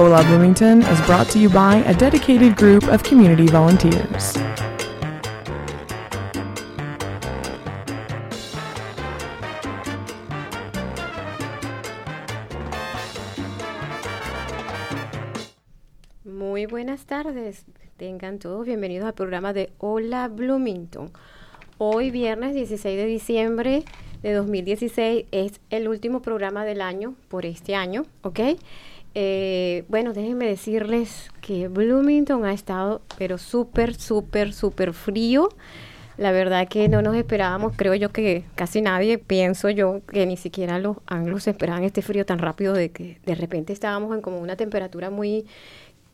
Hola Bloomington is brought to you by a dedicated group of community volunteers. Muy buenas tardes, tengan todos bienvenidos al programa de Hola Bloomington. Hoy viernes 16 de diciembre de 2016 es el último programa del año por este año, ¿ok? Eh, bueno, déjenme decirles que Bloomington ha estado, pero súper, súper, súper frío. La verdad que no nos esperábamos, creo yo que casi nadie, pienso yo, que ni siquiera los anglos esperaban este frío tan rápido de que de repente estábamos en como una temperatura muy...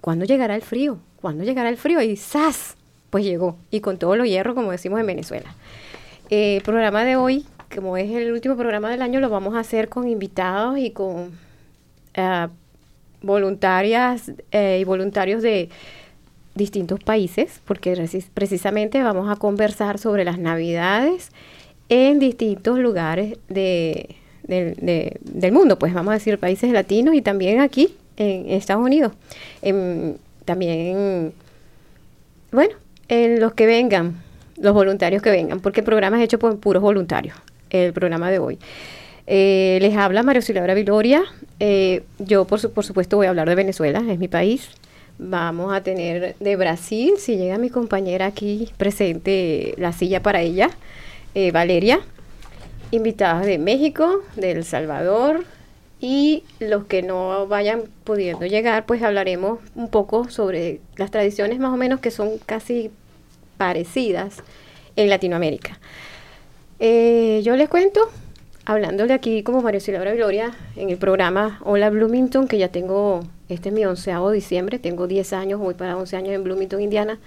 ¿Cuándo llegará el frío? ¿Cuándo llegará el frío? Y ¡zas! Pues llegó. Y con todo lo hierro, como decimos en Venezuela. Eh, el programa de hoy, como es el último programa del año, lo vamos a hacer con invitados y con... Uh, voluntarias eh, y voluntarios de distintos países, porque precisamente vamos a conversar sobre las navidades en distintos lugares de, del mundo, pues vamos a decir países latinos y también aquí en Estados Unidos. también, bueno, en los que vengan, los voluntarios que vengan, porque el programa es hecho por puros voluntarios, el programa de hoy. Eh, les habla María Silvia Viloria. Eh, yo, por, supuesto, voy a hablar de Venezuela, es mi país. Vamos a tener de Brasil, si llega mi compañera aquí presente, la silla para ella, eh, Valeria. Invitadas de México, de El Salvador, y los que no vayan pudiendo llegar, pues hablaremos un poco sobre las tradiciones más o menos que son casi parecidas en Latinoamérica. yo les cuento hablándole aquí como María Silvia Gloria en el programa Hola Bloomington, que ya tengo, este es mi onceavo diciembre, tengo 10 años, voy para 11 años en Bloomington, Indiana.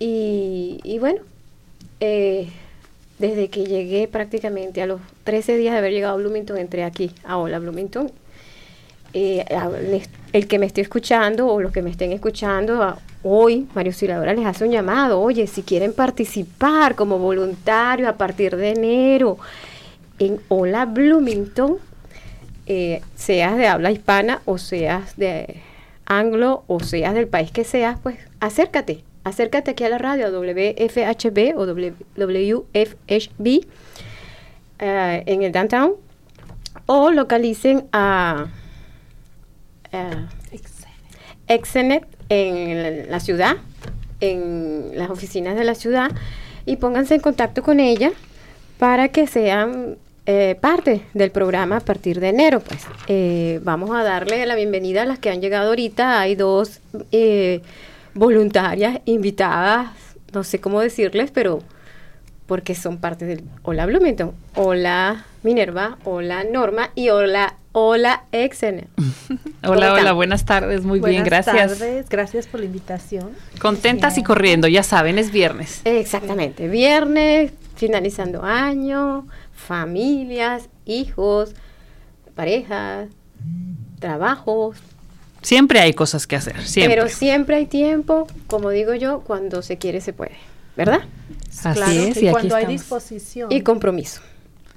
Y, bueno, eh, desde que llegué prácticamente a los 13 días de haber llegado a Bloomington, entré aquí a Hola Bloomington. Eh, el que me esté escuchando o los que me estén escuchando, hoy Mario Silvia les hace un llamado, oye, si quieren participar como voluntarios a partir de enero, en Hola Bloomington, eh, seas de habla hispana o seas de anglo o seas del país que seas, pues acércate, acércate aquí a la radio, WFHB o WFHB eh, en el downtown o localicen a Exenet en la ciudad, en las oficinas de la ciudad y pónganse en contacto con ella para que sean eh, parte del programa a partir de enero. Pues eh, vamos a darle la bienvenida a las que han llegado ahorita. Hay dos eh, voluntarias invitadas, no sé cómo decirles, pero porque son parte del Hola Bloomington, Hola Minerva, Hola Norma y Hola Hola Exener. hola, hola, buenas tardes, muy bien, gracias. Buenas tardes, gracias por la invitación. Contentas y corriendo, ya saben, es viernes. Exactamente, viernes, finalizando año, familias, hijos, parejas, trabajos. Siempre hay cosas que hacer, siempre. Pero siempre hay tiempo, como digo yo, cuando se quiere se puede, ¿verdad? Así es, y, cuando hay disposición. Y compromiso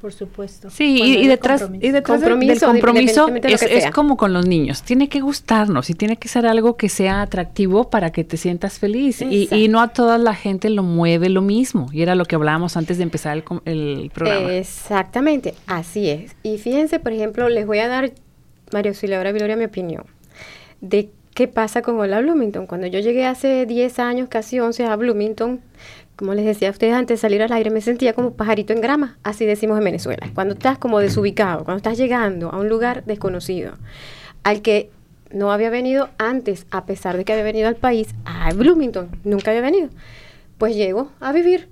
por supuesto. Sí, y, detrás, y detrás del compromiso es, como con los niños. Tiene que gustarnos y tiene que ser algo que sea atractivo para que te sientas feliz. Y, no a toda la gente lo mueve lo mismo. Y era lo que hablábamos antes de empezar el, el programa. Exactamente, así es. Y fíjense, por ejemplo, les voy a dar, Mario Auxiliadora Viloria, mi opinión de qué pasa con Hola Bloomington. Cuando yo llegué hace 10 años, casi 11 a Bloomington, como les decía a ustedes antes de salir al aire, me sentía como pajarito en grama, así decimos en Venezuela. Cuando estás como desubicado, cuando estás llegando a un lugar desconocido, al que no había venido antes, a pesar de que había venido al país, a Bloomington, nunca había venido, pues llego a vivir.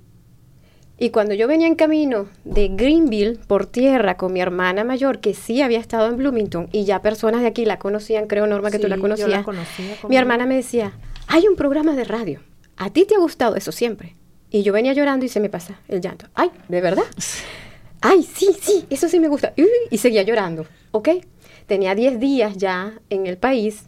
Y cuando yo venía en camino de Greenville por tierra con mi hermana mayor, que sí había estado en Bloomington, y ya personas de aquí la conocían, creo Norma que tú la conocías, mi hermana me decía, hay un programa de radio, ¿a ti te ha gustado eso siempre? Y yo venía llorando y se me pasa el llanto. Ay, ¿de verdad? Ay, sí, sí, eso sí me gusta. Y seguía llorando, ¿ok? Tenía 10 días ya en el país,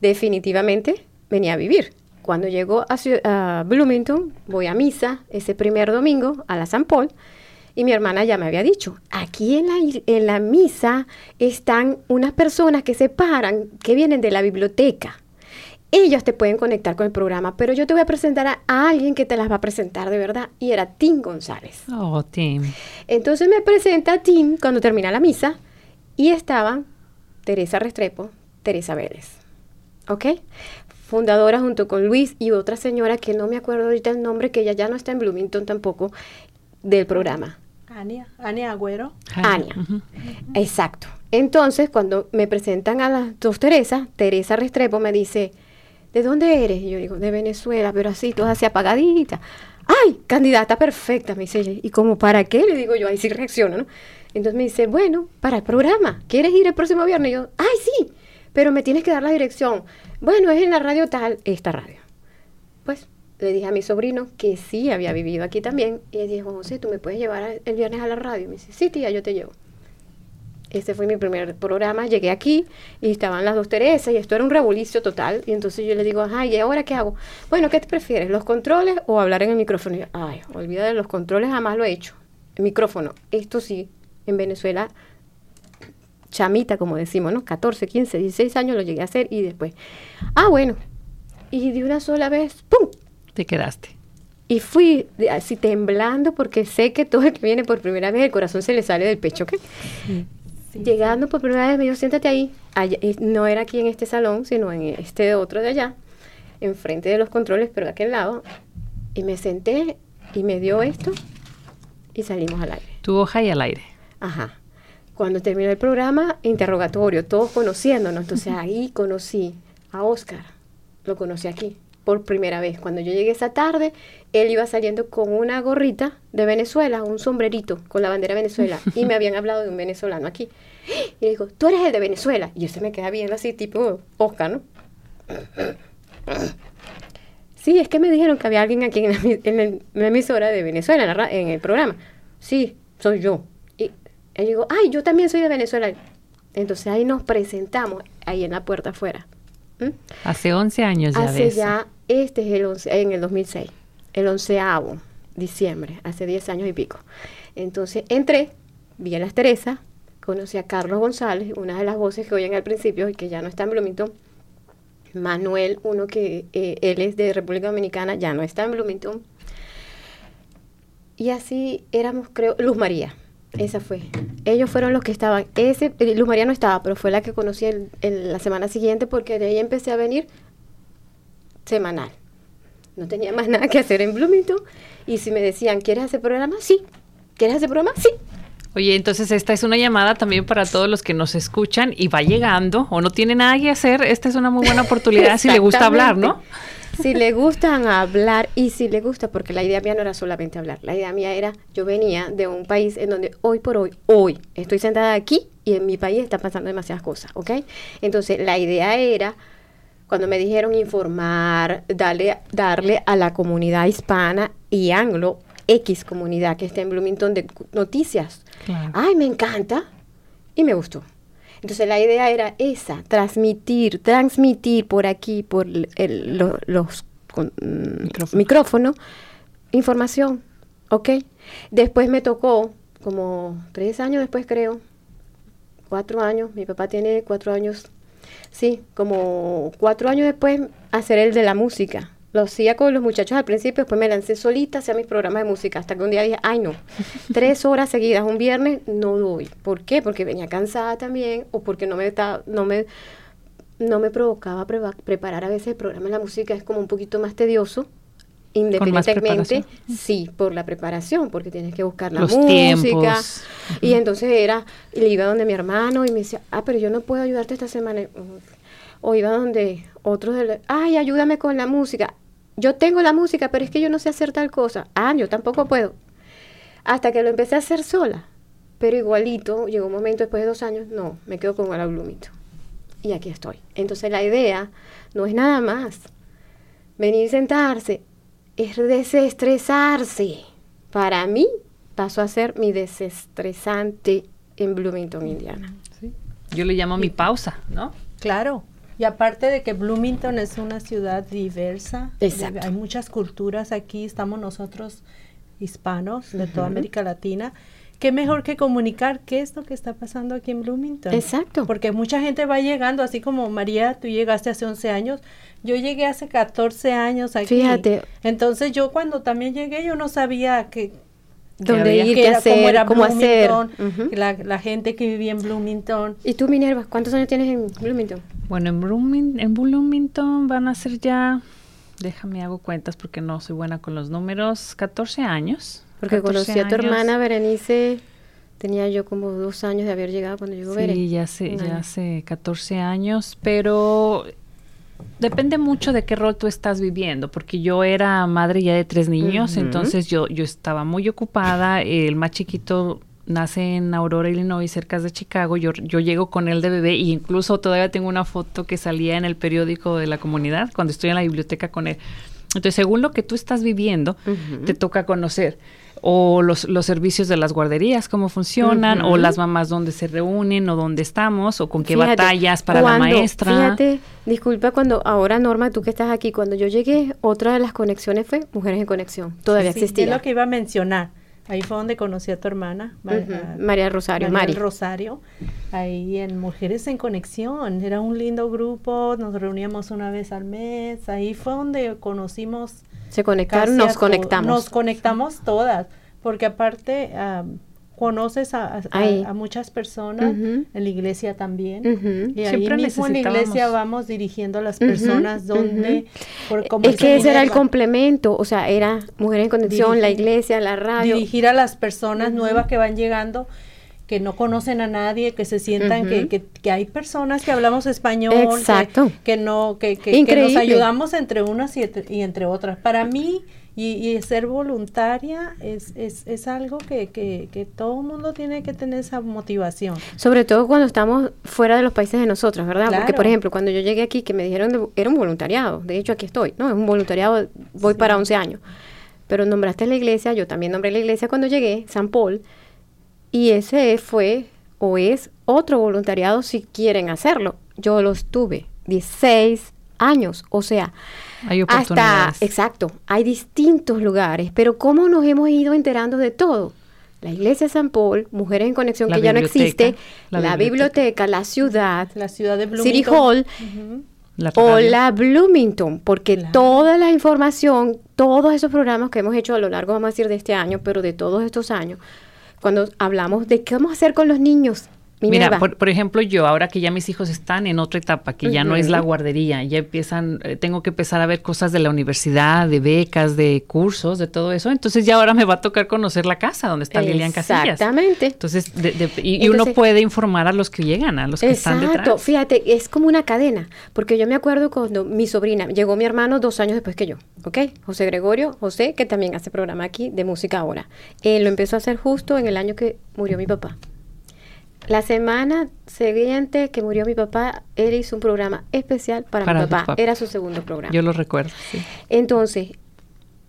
definitivamente venía a vivir. Cuando llego a, Bloomington, voy a misa ese primer domingo a la San Paul y mi hermana ya me había dicho, aquí en la, en la misa están unas personas que se paran, que vienen de la biblioteca. Ellos te pueden conectar con el programa, pero yo te voy a presentar a, alguien que te las va a presentar de verdad. Y era Tim González. Oh, Tim. Entonces me presenta a Tim cuando termina la misa y estaban Teresa Restrepo, Teresa Vélez. ¿Ok? fundadora junto con Luis y otra señora que no me acuerdo ahorita el nombre, que ella ya no está en Bloomington tampoco, del programa. Ania, Ania Agüero. Ania, exacto. Entonces, cuando me presentan a las dos Teresa, Teresa Restrepo me dice, ¿de dónde eres? Y yo digo, de Venezuela, pero así, toda así apagadita. ¡Ay, candidata perfecta! Me dice ella. ¿Y como para qué? Le digo yo, ahí sí reacciono, ¿no? Entonces me dice, bueno, para el programa. ¿Quieres ir el próximo viernes? Y yo, ¡ay, sí! Pero me tienes que dar la dirección. Bueno, es en la radio tal, esta radio. Pues le dije a mi sobrino que sí había vivido aquí también. Y él dijo, José, ¿tú me puedes llevar el viernes a la radio? me dice, sí, tía, yo te llevo. Este fue mi primer programa. Llegué aquí y estaban las dos Teresas y esto era un revolucio total. Y entonces yo le digo, ay, ¿y ahora qué hago? Bueno, ¿qué te prefieres? ¿Los controles o hablar en el micrófono? Y yo, ay, olvida de los controles, jamás lo he hecho. El micrófono, esto sí, en Venezuela chamita, como decimos, ¿no? 14, 15, 16 años lo llegué a hacer y después, ah, bueno, y de una sola vez, ¡pum! Te quedaste. Y fui así temblando porque sé que todo el que viene por primera vez el corazón se le sale del pecho, ¿ok? Llegando por primera vez me dijo, siéntate ahí. no era aquí en este salón, sino en este otro de allá, enfrente de los controles, pero de aquel lado. Y me senté y me dio esto y salimos al aire. Tu hoja y al aire. Ajá. Cuando terminó el programa, interrogatorio, todos conociéndonos. Entonces ahí conocí a Oscar, lo conocí aquí por primera vez. Cuando yo llegué esa tarde, él iba saliendo con una gorrita de Venezuela, un sombrerito con la bandera de Venezuela, y me habían hablado de un venezolano aquí. Y le digo, tú eres el de Venezuela. Y yo se me queda viendo así, tipo Oscar, ¿no? Sí, es que me dijeron que había alguien aquí en la, emisora de Venezuela, en el programa. Sí, soy yo. Y digo, ay, yo también soy de Venezuela. Entonces ahí nos presentamos, ahí en la puerta afuera. Hace 11 años ya. Hace ya, este es el 11, en el 2006, el onceavo diciembre, hace 10 años y pico. Entonces entré, vi a las Teresa, conocí a Carlos González, una de las voces que oyen al principio y que ya no está en Bloomington. Manuel, uno que eh, él es de República Dominicana, ya no está en Bloomington. Y así éramos, creo, Luz María esa fue. Ellos fueron los que estaban. Ese, eh, Luz María no estaba, pero fue la que conocí la semana siguiente porque de ahí empecé a venir semanal. No tenía más nada que hacer en Bloomington. Y si me decían, ¿quieres hacer programa? Sí. ¿Quieres hacer programa? Sí. Oye, entonces esta es una llamada también para todos los que nos escuchan y va llegando o no tiene nada que hacer. Esta es una muy buena oportunidad si le gusta hablar, ¿no? si le gustan hablar y si le gusta, porque la idea mía no era solamente hablar, la idea mía era, yo venía de un país en donde hoy por hoy, hoy, estoy sentada aquí y en mi país están pasando demasiadas cosas, ¿ok? Entonces, la idea era, cuando me dijeron informar, darle, darle a la comunidad hispana y anglo, X comunidad que está en Bloomington de noticias. Ay, me encanta y me gustó. Entonces la idea era esa, transmitir, transmitir por aquí, por los mm, micrófonos, información, ¿ok? Después me tocó, como tres años después creo, cuatro años, mi papá tiene cuatro años, sí, como cuatro años después, hacer el de la música. Lo hacía con los muchachos al principio, después me lancé solita hacia mis programas de música, hasta que un día dije, ay no, tres horas seguidas un viernes no doy. ¿Por qué? Porque venía cansada también, o porque no me, no me, no me provocaba preparar a veces el programa de la música, es como un poquito más tedioso, independientemente, sí, por la preparación, porque tienes que buscar la música. Y entonces era, le iba donde mi hermano y me decía, ah, pero yo no puedo ayudarte esta semana. O iba donde otros, de ay, ayúdame con la música yo tengo la música, pero es que yo no sé hacer tal cosa. Ah, yo tampoco puedo. Hasta que lo empecé a hacer sola. Pero igualito, llegó un momento después de dos años, no, me quedo con el Bloomington. Y aquí estoy. Entonces la idea no es nada más venir y sentarse, es desestresarse. Para mí pasó a ser mi desestresante en Bloomington, Indiana. Yo le llamo mi pausa, ¿no? Claro. Y aparte de que Bloomington es una ciudad diversa, hay muchas culturas aquí, estamos nosotros hispanos de toda América Latina. Qué mejor que comunicar qué es lo que está pasando aquí en Bloomington. Exacto. Porque mucha gente va llegando, así como María, tú llegaste hace 11 años, yo llegué hace 14 años aquí. Fíjate. Entonces yo cuando también llegué yo no sabía que, dónde ir, qué hacer, cómo, hacer. la, gente que vivía en Bloomington. ¿Y tú, Minerva, cuántos años tienes en Bloomington? Bueno, en, Bloomington, en Bloomington van a ser ya, déjame hago cuentas porque no soy buena con los números, 14 años. Porque conocí a tu hermana Berenice, tenía yo como dos años de haber llegado cuando llegó Berenice. Sí, ya hace, ya hace 14 años, pero depende mucho de qué rol tú estás viviendo, porque yo era madre ya de tres niños, entonces yo, yo estaba muy ocupada, el más chiquito nace en Aurora, Illinois, cerca de Chicago, yo, yo llego con él de bebé e incluso todavía tengo una foto que salía en el periódico de la comunidad cuando estoy en la biblioteca con él. Entonces, según lo que tú estás viviendo, te toca conocer o los, los servicios de las guarderías, cómo funcionan, o las mamás donde se reúnen, o dónde estamos, o con qué batallas para la maestra. Fíjate, disculpa cuando ahora Norma, tú que estás aquí, cuando yo llegué, otra de las conexiones fue Mujeres en Conexión, todavía existía. Es lo que iba a mencionar. Ahí fue donde conocí a tu hermana, María Rosario. María Rosario, ahí en Mujeres en Conexión. Era un lindo grupo, nos reuníamos una vez al mes. Ahí fue donde conocimos se conectaron, nos conectamos. Nos conectamos todas, porque aparte conoces a, muchas personas, en la iglesia también, y ahí mismo en la iglesia vamos dirigiendo a las personas donde... Por, es que ese era el complemento, o sea, era Mujer en Conexión, la iglesia, la radio. Dirigir a las personas nuevas que van llegando que no conocen a nadie, que se sientan que, que, hay personas que hablamos español, Exacto. Que, no, que, que, nos ayudamos entre unas y, entre otras. Para mí, y, ser voluntaria es, es, es algo que, que, todo el mundo tiene que tener esa motivación. Sobre todo cuando estamos fuera de los países de nosotros, ¿verdad? Porque, por ejemplo, cuando yo llegué aquí, que me dijeron, era un voluntariado, de hecho aquí estoy, ¿no? Es un voluntariado, voy para 11 años. Pero nombraste la iglesia, yo también nombré la iglesia cuando llegué, San Paul, y ese fue o es otro voluntariado si quieren hacerlo. Yo los tuve 16 años, o sea, hay hasta, exacto, hay distintos lugares, pero ¿cómo nos hemos ido enterando de todo? La iglesia de San Paul, Mujeres en Conexión, que ya no existe, la, biblioteca. la ciudad, la ciudad de Bloomington. City Hall, o la Bloomington, porque toda la información, todos esos programas que hemos hecho a lo largo, vamos a decir, de este año, pero de todos estos años, cuando hablamos de qué vamos a hacer con los niños. Mira, por, ejemplo, yo ahora que ya mis hijos están en otra etapa, que ya no es la guardería, ya empiezan, eh, tengo que empezar a ver cosas de la universidad, de becas, de cursos, de todo eso. Entonces ya ahora me va a tocar conocer la casa donde está Lilian Casillas. Exactamente. Entonces, y, uno puede informar a los que llegan, a los que están detrás. Exacto, fíjate, es como una cadena, porque yo me acuerdo cuando mi sobrina, llegó mi hermano dos años después que yo, ¿ok? José Gregorio, José, que también hace programa aquí de música ahora. Él lo empezó a hacer justo en el año que murió mi papá. La semana siguiente que murió mi papá, él hizo un programa especial para, mi papá. Era su segundo programa. Yo lo recuerdo, sí. Entonces,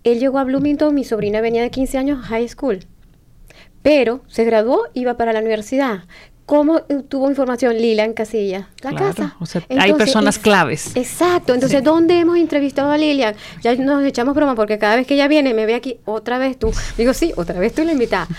él llegó a Bloomington, mi sobrina venía de 15 años, high school. Pero se graduó, iba para la universidad. ¿Cómo tuvo información Lila en Casilla? La casa. O sea, hay personas claves. Exacto. Entonces, ¿dónde hemos entrevistado a Lilian? Ya nos echamos broma porque cada vez que ella viene me ve aquí otra vez tú. Digo, sí, otra vez tú la invitada.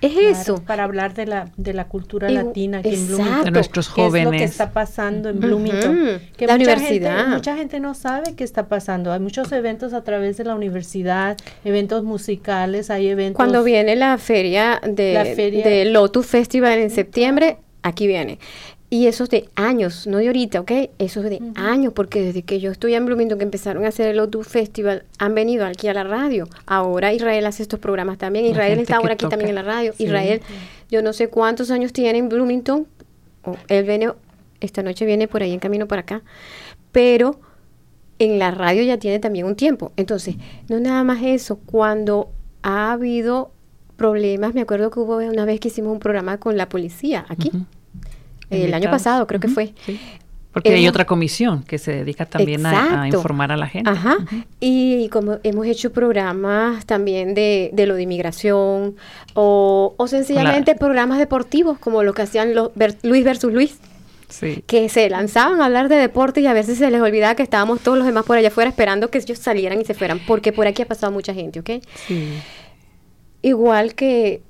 Es eso. Para hablar de la, de la cultura latina aquí en Bloomington. De nuestros jóvenes. es lo que está pasando en Bloomington. Que la mucha universidad. Gente, mucha gente no sabe qué está pasando. Hay muchos eventos a través de la universidad, eventos musicales, hay eventos. Cuando viene la feria de, de Lotus Festival en septiembre, aquí viene. Y eso es de años, no de ahorita, ¿ok? Eso es de años, porque desde que yo estoy en Bloomington, que empezaron a hacer el O2 Festival, han venido aquí a la radio. Ahora Israel hace estos programas también. Israel está ahora aquí también en la radio. Israel, yo no sé cuántos años tiene en Bloomington. él viene, esta noche viene por ahí en camino para acá. Pero en la radio ya tiene también un tiempo. Entonces, no nada más eso. Cuando ha habido problemas. Me acuerdo que hubo una vez que hicimos un programa con la policía aquí. El año pasado creo que fue. Porque hay otra comisión que se dedica también a, informar a la gente. Ajá. Y como hemos hecho programas también de, de lo de inmigración o, o sencillamente programas deportivos como lo que hacían los Luis versus Luis. Sí. que se lanzaban a hablar de deporte y a veces se les olvidaba que estábamos todos los demás por allá afuera esperando que ellos salieran y se fueran, porque por aquí ha pasado mucha gente, ¿ok? Sí. Igual que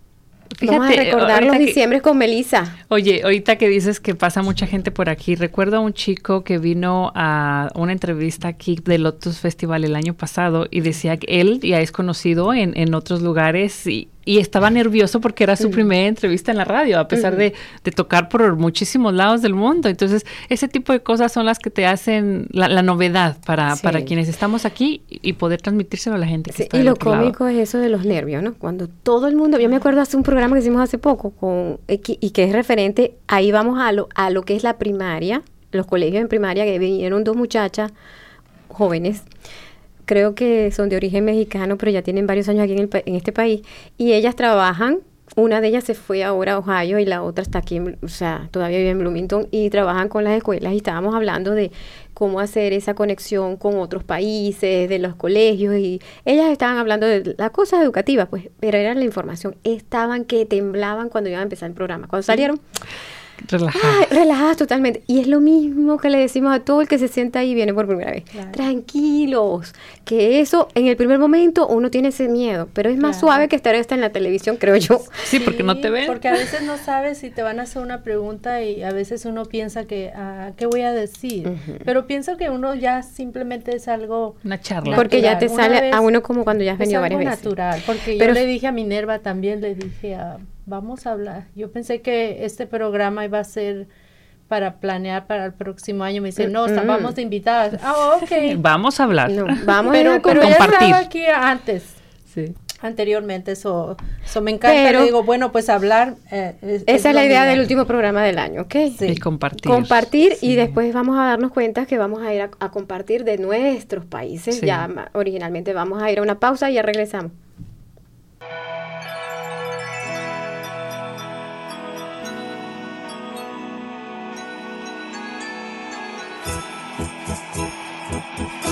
Vamos a recordar los diciembres con Melissa. Oye, ahorita que dices que pasa mucha gente por aquí, recuerdo a un chico que vino a una entrevista aquí del Lotus Festival el año pasado y decía que él ya es conocido en, en otros lugares y, y estaba nervioso porque era su primera entrevista en la radio, a pesar de, tocar por muchísimos lados del mundo. Entonces, ese tipo de cosas son las que te hacen la, novedad para, para quienes estamos aquí y poder transmitírselo a la gente. Que y lo cómico es eso de los nervios, ¿no? Cuando todo el mundo, yo me acuerdo hace un programa que hicimos hace poco con y que es referente, ahí vamos a lo, a lo que es la primaria, los colegios en primaria, que vinieron dos muchachas jóvenes creo que son de origen mexicano, pero ya tienen varios años aquí en, en este país, y ellas trabajan una de ellas se fue ahora a Ohio y la otra está aquí, o sea, todavía vive en Bloomington y trabajan con las escuelas y estábamos hablando de cómo hacer esa conexión con otros países, de los colegios y ellas estaban hablando de las cosas educativas, pues, pero era la información, estaban que temblaban cuando iban a empezar el programa. Cuando salieron, Relajadas. relajadas totalmente. Y es lo mismo que le decimos a todo el que se sienta ahí y viene por primera vez. Tranquilos. Que eso, en el primer momento, uno tiene ese miedo, pero es más suave que estar esta en la televisión, creo yo. Sí, porque no te ven. Porque a veces no sabes si te van a hacer una pregunta y a veces uno piensa que, ah, ¿qué voy a decir? Pero pienso que uno ya simplemente es algo... Una charla. Porque ya te sale a uno como cuando ya has venido varias veces. natural. Porque yo le dije a Minerva también, le dije a vamos a hablar. Yo pensé que este programa iba a ser para planear para el próximo año. Me dice, no, estábamos de invitadas. Ah, ok. vamos a hablar. vamos pero, a pero compartir. aquí antes. Sí. Anteriormente, eso, eso me encanta. Pero, digo, bueno, pues hablar. Eh, esa es, la idea del último programa del año, ¿ok? Sí. Y compartir. Compartir y después vamos a darnos cuenta que vamos a ir a, a compartir de nuestros países. Ya originalmente vamos a ir a una pausa y ya regresamos. Thank you.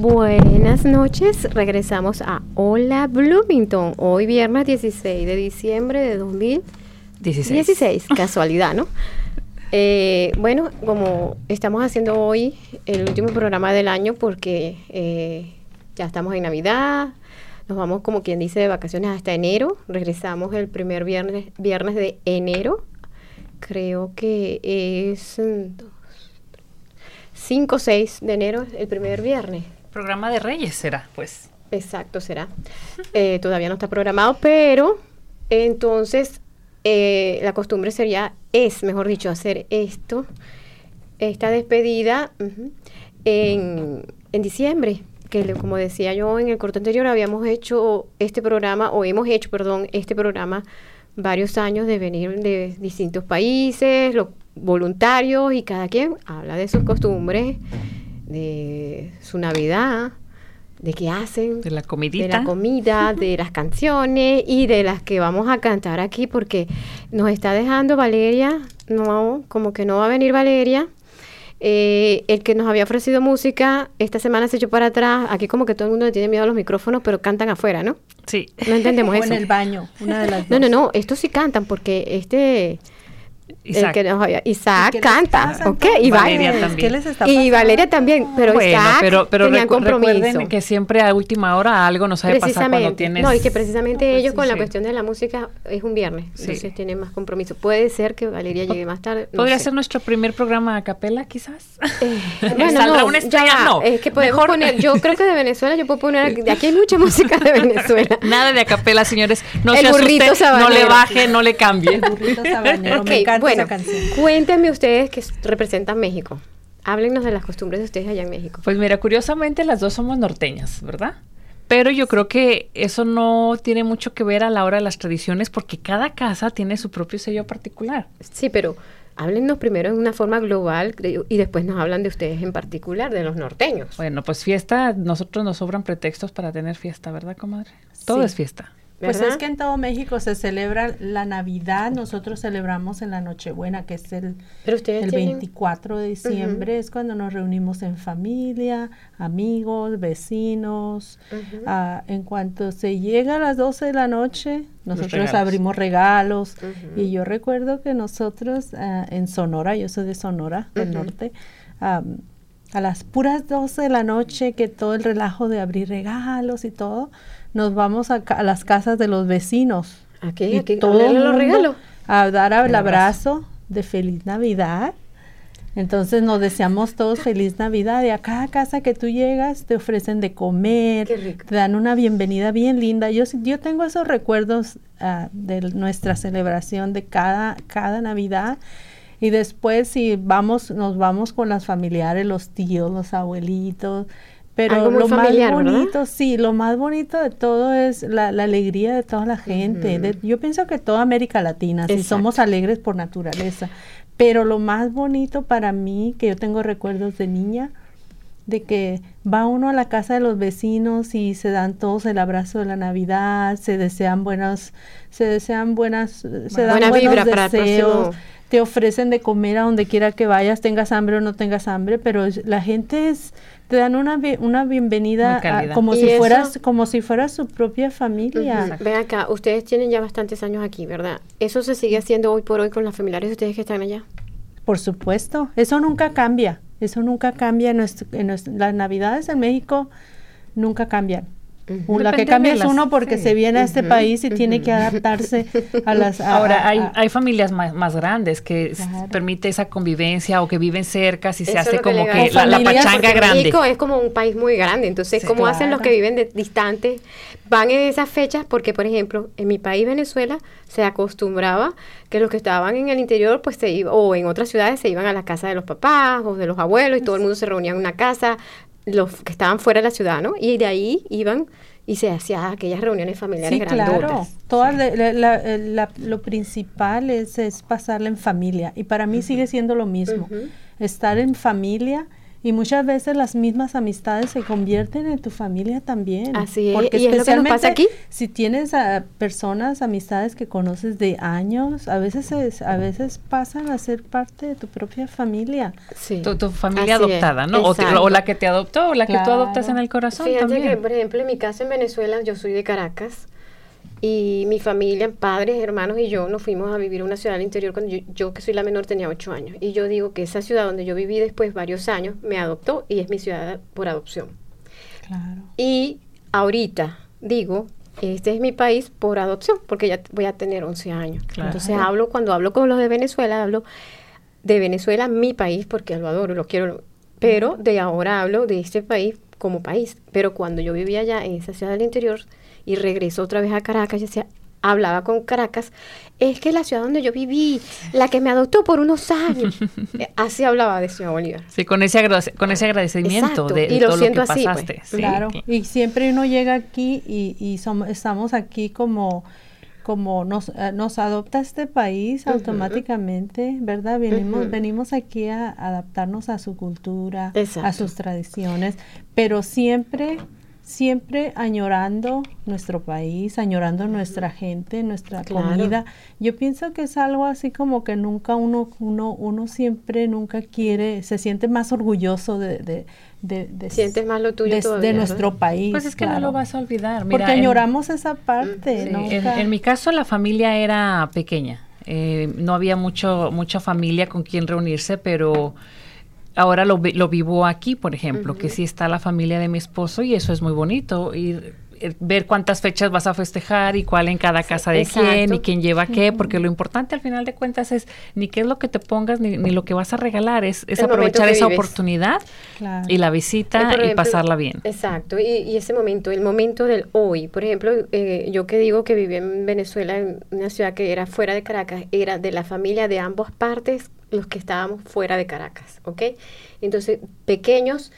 Buenas noches, regresamos a Hola Bloomington, hoy viernes 16 de diciembre de 2016. casualidad, ¿no? Eh, bueno, como estamos haciendo hoy el último programa del año porque eh, ya estamos en Navidad, nos vamos como quien dice de vacaciones hasta enero, regresamos el primer viernes, viernes de enero, creo que es 5 o 6 de enero, el primer viernes programa de Reyes será, pues. Exacto, será. Eh, todavía no está programado, pero entonces eh, la costumbre sería, es, mejor dicho, hacer esto, esta despedida en, en diciembre que como decía yo en el corto anterior, habíamos hecho este programa, o hemos hecho, perdón, este programa varios años de venir de distintos países, los voluntarios, y cada quien habla de sus costumbres de su Navidad, de qué hacen, de la comidita, de la comida, de las canciones y de las que vamos a cantar aquí porque nos está dejando Valeria, no, como que no va a venir Valeria. Eh, el que nos había ofrecido música, esta semana se echó para atrás. Aquí como que todo el mundo le tiene miedo a los micrófonos, pero cantan afuera, ¿no? Sí. No entendemos eso. en el baño, una de las No, no, no, estos sí cantan porque este Isaac, Isaac canta, ok, y Valeria también. y Valeria también, pero bueno, Isaac pero, pero recuerden que siempre a última hora algo nos sabe pasar cuando tienes... No, y que precisamente ellos con la cuestión de la música es un viernes, entonces tienen más compromiso. Puede ser que Valeria llegue más tarde. ¿Podría ser nuestro primer programa a capela, quizás? Eh, bueno, no, una estrella? no. Es que podemos poner, yo creo que de Venezuela, yo puedo poner, de aquí hay mucha música de Venezuela. Nada de a capela, señores. No El se asuste, no le baje, no le cambie. El burrito sabanero, me encanta bueno, Cuéntenme ustedes que representan México. Háblenos de las costumbres de ustedes allá en México. Pues mira, curiosamente las dos somos norteñas, ¿verdad? Pero yo creo que eso no tiene mucho que ver a la hora de las tradiciones porque cada casa tiene su propio sello particular. Sí, pero háblenos primero en una forma global y después nos hablan de ustedes en particular, de los norteños. Bueno, pues fiesta, nosotros nos sobran pretextos para tener fiesta, ¿verdad, comadre? Todo es fiesta. Pues es que en todo México se celebra la Navidad, nosotros celebramos en la Nochebuena, que es el, el 24 de diciembre, es cuando nos reunimos en familia, amigos, vecinos. Ah, en cuanto se llega a las 12 de la noche, nosotros abrimos regalos. Y yo recuerdo que nosotros ah, en Sonora, yo soy de Sonora, del norte, a las puras 12 de la noche, que todo el relajo de abrir regalos y todo, nos vamos a, las casas de los vecinos. ¿A qué? ¿A todos los regalos? A dar el abrazo de feliz Navidad. Entonces nos deseamos todos feliz Navidad y a cada casa que tú llegas te ofrecen de comer, te dan una bienvenida bien linda. Yo, yo tengo esos recuerdos ah, de nuestra celebración de cada, cada Navidad y después si vamos, nos vamos con las familiares, los tíos, los abuelitos, pero lo más bonito, sí, lo más bonito de todo es la, alegría de toda la gente. yo pienso que toda América Latina, si somos alegres por naturaleza. Pero lo más bonito para mí, que yo tengo recuerdos de niña, de que va uno a la casa de los vecinos y se dan todos el abrazo de la Navidad, se desean buenas, se desean buenas, se dan buenos vibra deseos, te ofrecen de comer a donde quiera que vayas, tengas hambre o no tengas hambre, pero la gente es te dan una, una bienvenida como si fueras como si fuera su propia familia. Ven acá, ustedes tienen ya bastantes años aquí, ¿verdad? ¿Eso se sigue haciendo hoy por hoy con los familiares de ustedes que están allá? Por supuesto, eso nunca cambia, eso nunca cambia. En, en las navidades en México nunca cambian. La que cambia es uno porque se viene a este país y tiene que adaptarse a las... Ahora, hay, hay familias más, más grandes que permite esa convivencia o que viven cerca, si se hace como que la, pachanga grande. México es como un país muy grande, entonces, ¿cómo hacen los que viven de, distantes? Van en esas fechas porque, por ejemplo, en mi país, Venezuela, se acostumbraba que los que estaban en el interior, pues se iban, o en otras ciudades se iban a la casa de los papás o de los abuelos y todo el mundo se reunía en una casa, los que estaban fuera de la ciudad, ¿no? Y de ahí iban y se hacían aquellas reuniones familiares sí, Claro, Todas lo principal es, es pasarla en familia y para mí sigue siendo lo mismo, estar en familia y muchas veces las mismas amistades se convierten en tu familia también. Así es. Porque ¿Y especialmente es lo que pasa aquí? si tienes a personas, amistades que conoces de años, a veces a veces pasan a ser parte de tu propia familia. Sí. Tu, familia adoptada, ¿no? O, la que te adoptó o la que tú adoptas en el corazón Fíjate también. que, por ejemplo, en mi casa en Venezuela, yo soy de Caracas y mi familia, padres, hermanos y yo nos fuimos a vivir a una ciudad del interior cuando yo, que soy la menor tenía ocho años. Y yo digo que esa ciudad donde yo viví después varios años me adoptó y es mi ciudad por adopción. Claro. Y ahorita digo, este es mi país por adopción, porque ya voy a tener 11 años. Entonces hablo, cuando hablo con los de Venezuela, hablo de Venezuela, mi país, porque lo adoro, lo quiero, pero de ahora hablo de este país como país. Pero cuando yo vivía allá en esa ciudad del interior, y regresó otra vez a Caracas y decía, hablaba con Caracas, es que la ciudad donde yo viví, la que me adoptó por unos años. Eh, así hablaba de Ciudad Bolívar. Sí, con ese, con ese agradecimiento de, y lo todo lo que pues. pasaste. claro, y siempre uno llega aquí y, y somos, estamos aquí como como nos, eh, nos adopta este país automáticamente, ¿verdad? Venimos, venimos aquí a adaptarnos a su cultura, a sus tradiciones, pero siempre siempre añorando nuestro país, añorando nuestra gente, nuestra comida. Yo pienso que es algo así como que nunca uno, uno, uno siempre, nunca quiere, se siente más orgulloso de, de, de, sientes más lo tuyo de, nuestro país. Pues es que no lo vas a olvidar. Porque añoramos esa parte. en, mi caso la familia era pequeña. Eh, no había mucho mucha familia con quien reunirse, pero ahora lo, lo vivo aquí, por ejemplo, que sí está la familia de mi esposo y eso es muy bonito. Ir, eh, ver cuántas fechas vas a festejar y cuál en cada casa de quién y quién lleva qué, porque lo importante al final de cuentas es ni qué es lo que te pongas ni, lo que vas a regalar, es, es aprovechar esa oportunidad y la visita y pasarla bien. Exacto, y, ese momento, el momento del hoy. Por ejemplo, eh, yo que digo que viví en Venezuela, en una ciudad que era fuera de Caracas, era de la familia de ambas partes los que estábamos fuera de Caracas, ¿ok? Entonces, pequeños,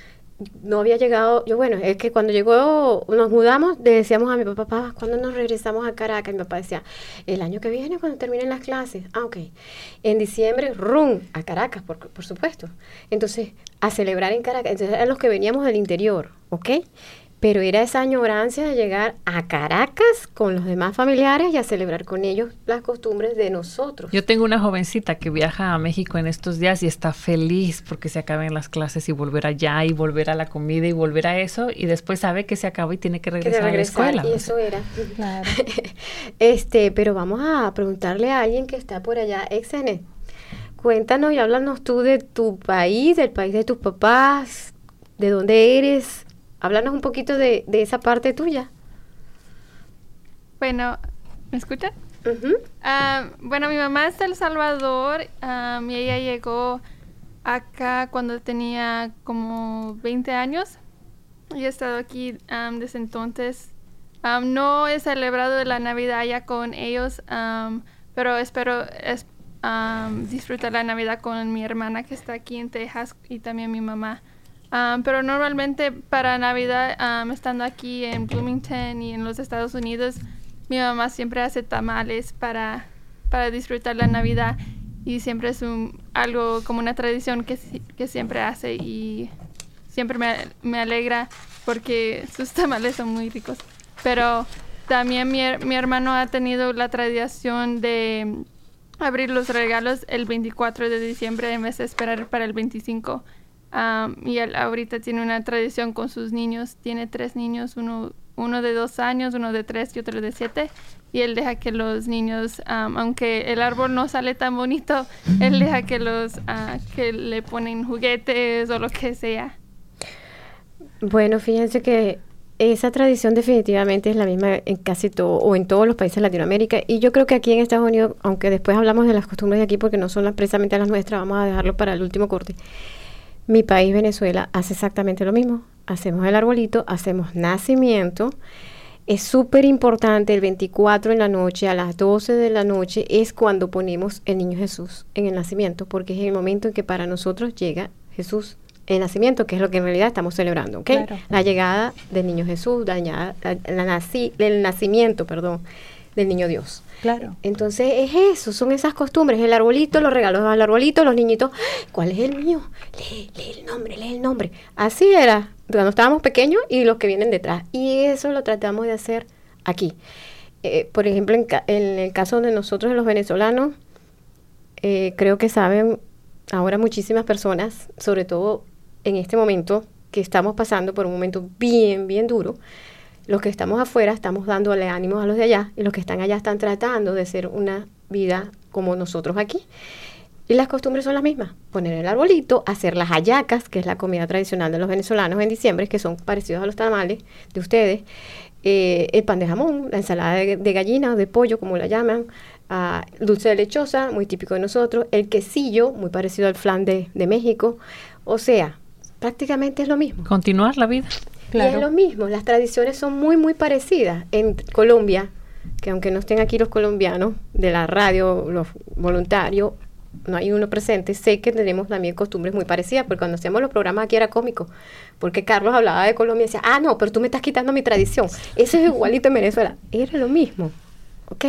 no había llegado, yo bueno, es que cuando llegó, nos mudamos, le decíamos a mi papá, papá, ¿cuándo nos regresamos a Caracas? Mi papá decía, el año que viene, cuando terminen las clases. Ah, ok. En diciembre, rum, a Caracas, por, por supuesto. Entonces, a celebrar en Caracas. Entonces, eran los que veníamos del interior, ¿ok? Pero era esa añorancia de llegar a Caracas con los demás familiares y a celebrar con ellos las costumbres de nosotros. Yo tengo una jovencita que viaja a México en estos días y está feliz porque se acaben las clases y volver allá y volver a la comida y volver a eso y después sabe que se acaba y tiene que regresar, a la escuela. Y eso era. Claro. este, pero vamos a preguntarle a alguien que está por allá, Exene. Cuéntanos y háblanos tú de tu país, del país de tus papás, de dónde eres, Háblanos un poquito de, esa parte tuya. Bueno, ¿me escuchan? Ah, bueno, mi mamá es de El Salvador y ella llegó acá cuando tenía como 20 años y he estado aquí desde entonces. no he celebrado la Navidad ya con ellos, pero espero disfrutar la Navidad con mi hermana que está aquí en Texas y también mi mamá pero normalmente para Navidad, estando aquí en Bloomington y en los Estados Unidos, mi mamá siempre hace tamales para, para disfrutar la Navidad y siempre es un, algo como una tradición que, que siempre hace y siempre me, me, alegra porque sus tamales son muy ricos. Pero también mi, mi hermano ha tenido la tradición de abrir los regalos el 24 de diciembre en vez de esperar para el 25 y él ahorita tiene una tradición con sus niños. Tiene tres niños, uno, uno de dos años, uno de tres y otro de siete. Y él deja que los niños, aunque el árbol no sale tan bonito, él deja que los ah, que le ponen juguetes o lo que sea. Bueno, fíjense que esa tradición definitivamente es la misma en casi todo o en todos los países de Latinoamérica y yo creo que aquí en Estados Unidos, aunque después hablamos de las costumbres de aquí porque no son precisamente las nuestras, vamos a dejarlo para el último corte. Mi país, Venezuela, hace exactamente lo mismo. Hacemos el arbolito, hacemos nacimiento. Es súper importante el 24 en la noche, a las 12 de la noche, es cuando ponemos el niño Jesús en el nacimiento, porque es el momento en que para nosotros llega Jesús el nacimiento, que es lo que en realidad estamos celebrando, ¿ok? La llegada del niño Jesús, la, la, el nacimiento, perdón, del niño Dios. Claro. Entonces es eso, son esas costumbres, el arbolito, los regalos al arbolito, los niñitos, ¿cuál es el mío? Lee, lee el nombre, lee el nombre. Así era cuando estábamos pequeños y los que vienen detrás. Y eso lo tratamos de hacer aquí. Eh, por ejemplo, en, el caso de nosotros, los venezolanos, eh, creo que saben ahora muchísimas personas, sobre todo en este momento que estamos pasando por un momento bien, bien duro, los que estamos afuera estamos dándole ánimos a los de allá y los que están allá están tratando de hacer una vida como nosotros aquí. Y las costumbres son las mismas. Poner el arbolito, hacer las hallacas, que es la comida tradicional de los venezolanos en diciembre, que son parecidos a los tamales de ustedes. Eh, el pan de jamón, la ensalada de, gallina o de pollo, como la llaman. Ah, dulce de lechosa, muy típico de nosotros. El quesillo, muy parecido al flan de, de México. O sea, prácticamente es lo mismo. Continuar la vida. Y es lo mismo, las tradiciones son muy, muy parecidas. En Colombia, que aunque no estén aquí los colombianos de la radio, los voluntarios, no hay uno presente, sé que tenemos también costumbres muy parecidas, porque cuando hacíamos los programas aquí era cómico, porque Carlos hablaba de Colombia y decía, ah, no, pero tú me estás quitando mi tradición. Eso es igualito en Venezuela. Era lo mismo, ¿ok?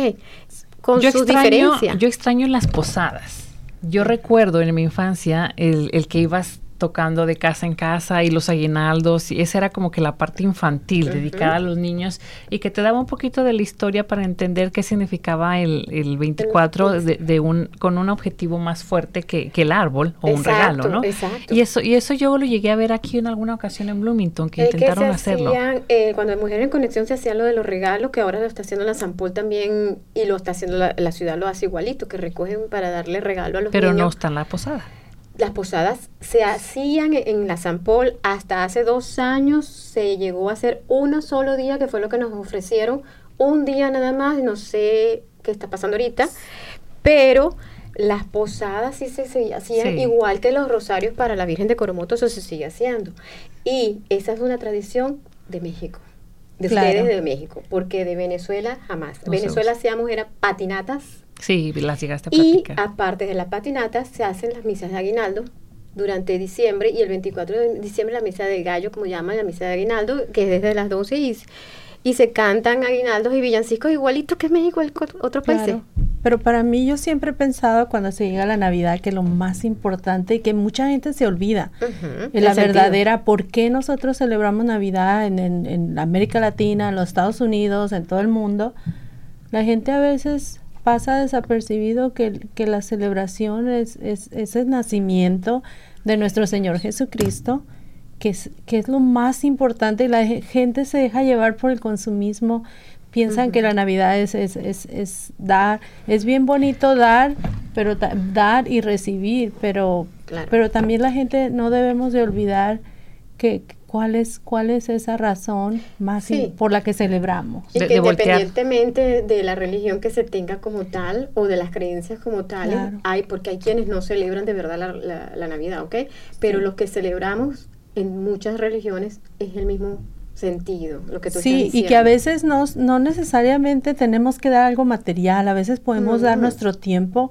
Con yo sus diferencias. Yo extraño las posadas. Yo recuerdo en mi infancia el, el que ibas tocando de casa en casa y los aguinaldos, y esa era como que la parte infantil dedicada a los niños y que te daba un poquito de la historia para entender qué significaba el, el 24 de, un, con un objetivo más fuerte que, que el árbol o un regalo, ¿no? Exacto. Y eso, y eso yo lo llegué a ver aquí en alguna ocasión en Bloomington, que intentaron hacerlo. Eh, cuando Mujer en Conexión se hacía lo de los regalos, que ahora lo está haciendo la Sampol también, y lo está haciendo la, la ciudad, lo hace igualito, que recogen para darle regalo a los Pero niños. Pero no está en la posada las posadas se hacían en la San Paul hasta hace dos años, se llegó a hacer uno solo día, que fue lo que nos ofrecieron, un día nada más, no sé qué está pasando ahorita, pero las posadas sí se, hacían igual que los rosarios para la Virgen de Coromoto, eso se sigue haciendo. Y esa es una tradición de México, de ustedes de México, porque de Venezuela jamás. Venezuela hacíamos era patinatas Sí, las llegaste a Y aparte de la patinata, se hacen las misas de aguinaldo durante diciembre y el 24 de diciembre la misa de gallo, como llaman la misa de aguinaldo, que es desde las 12 y, y se cantan aguinaldos y villancicos igualito que México, el otro país. Pero para mí yo siempre he pensado cuando se llega a la Navidad que lo más importante y que mucha gente se olvida es la verdadera por qué nosotros celebramos Navidad en, en, en América Latina, en los Estados Unidos, en todo el mundo. La gente a veces pasa desapercibido que, que la celebración es, es, el nacimiento de nuestro Señor Jesucristo, que es, que es lo más importante y la gente se deja llevar por el consumismo. Piensan que la Navidad es, es, es, dar, es bien bonito dar, pero dar y recibir, pero, pero también la gente no debemos de olvidar que, ¿Cuál es, ¿Cuál es esa razón más por la que celebramos? Y que independientemente de la religión que se tenga como tal o de las creencias como tales, hay, porque hay quienes no celebran de verdad la, la, Navidad, ¿ok? Pero los que celebramos en muchas religiones es el mismo sentido, lo que tú Sí, y que a veces no, no necesariamente tenemos que dar algo material, a veces podemos dar nuestro tiempo,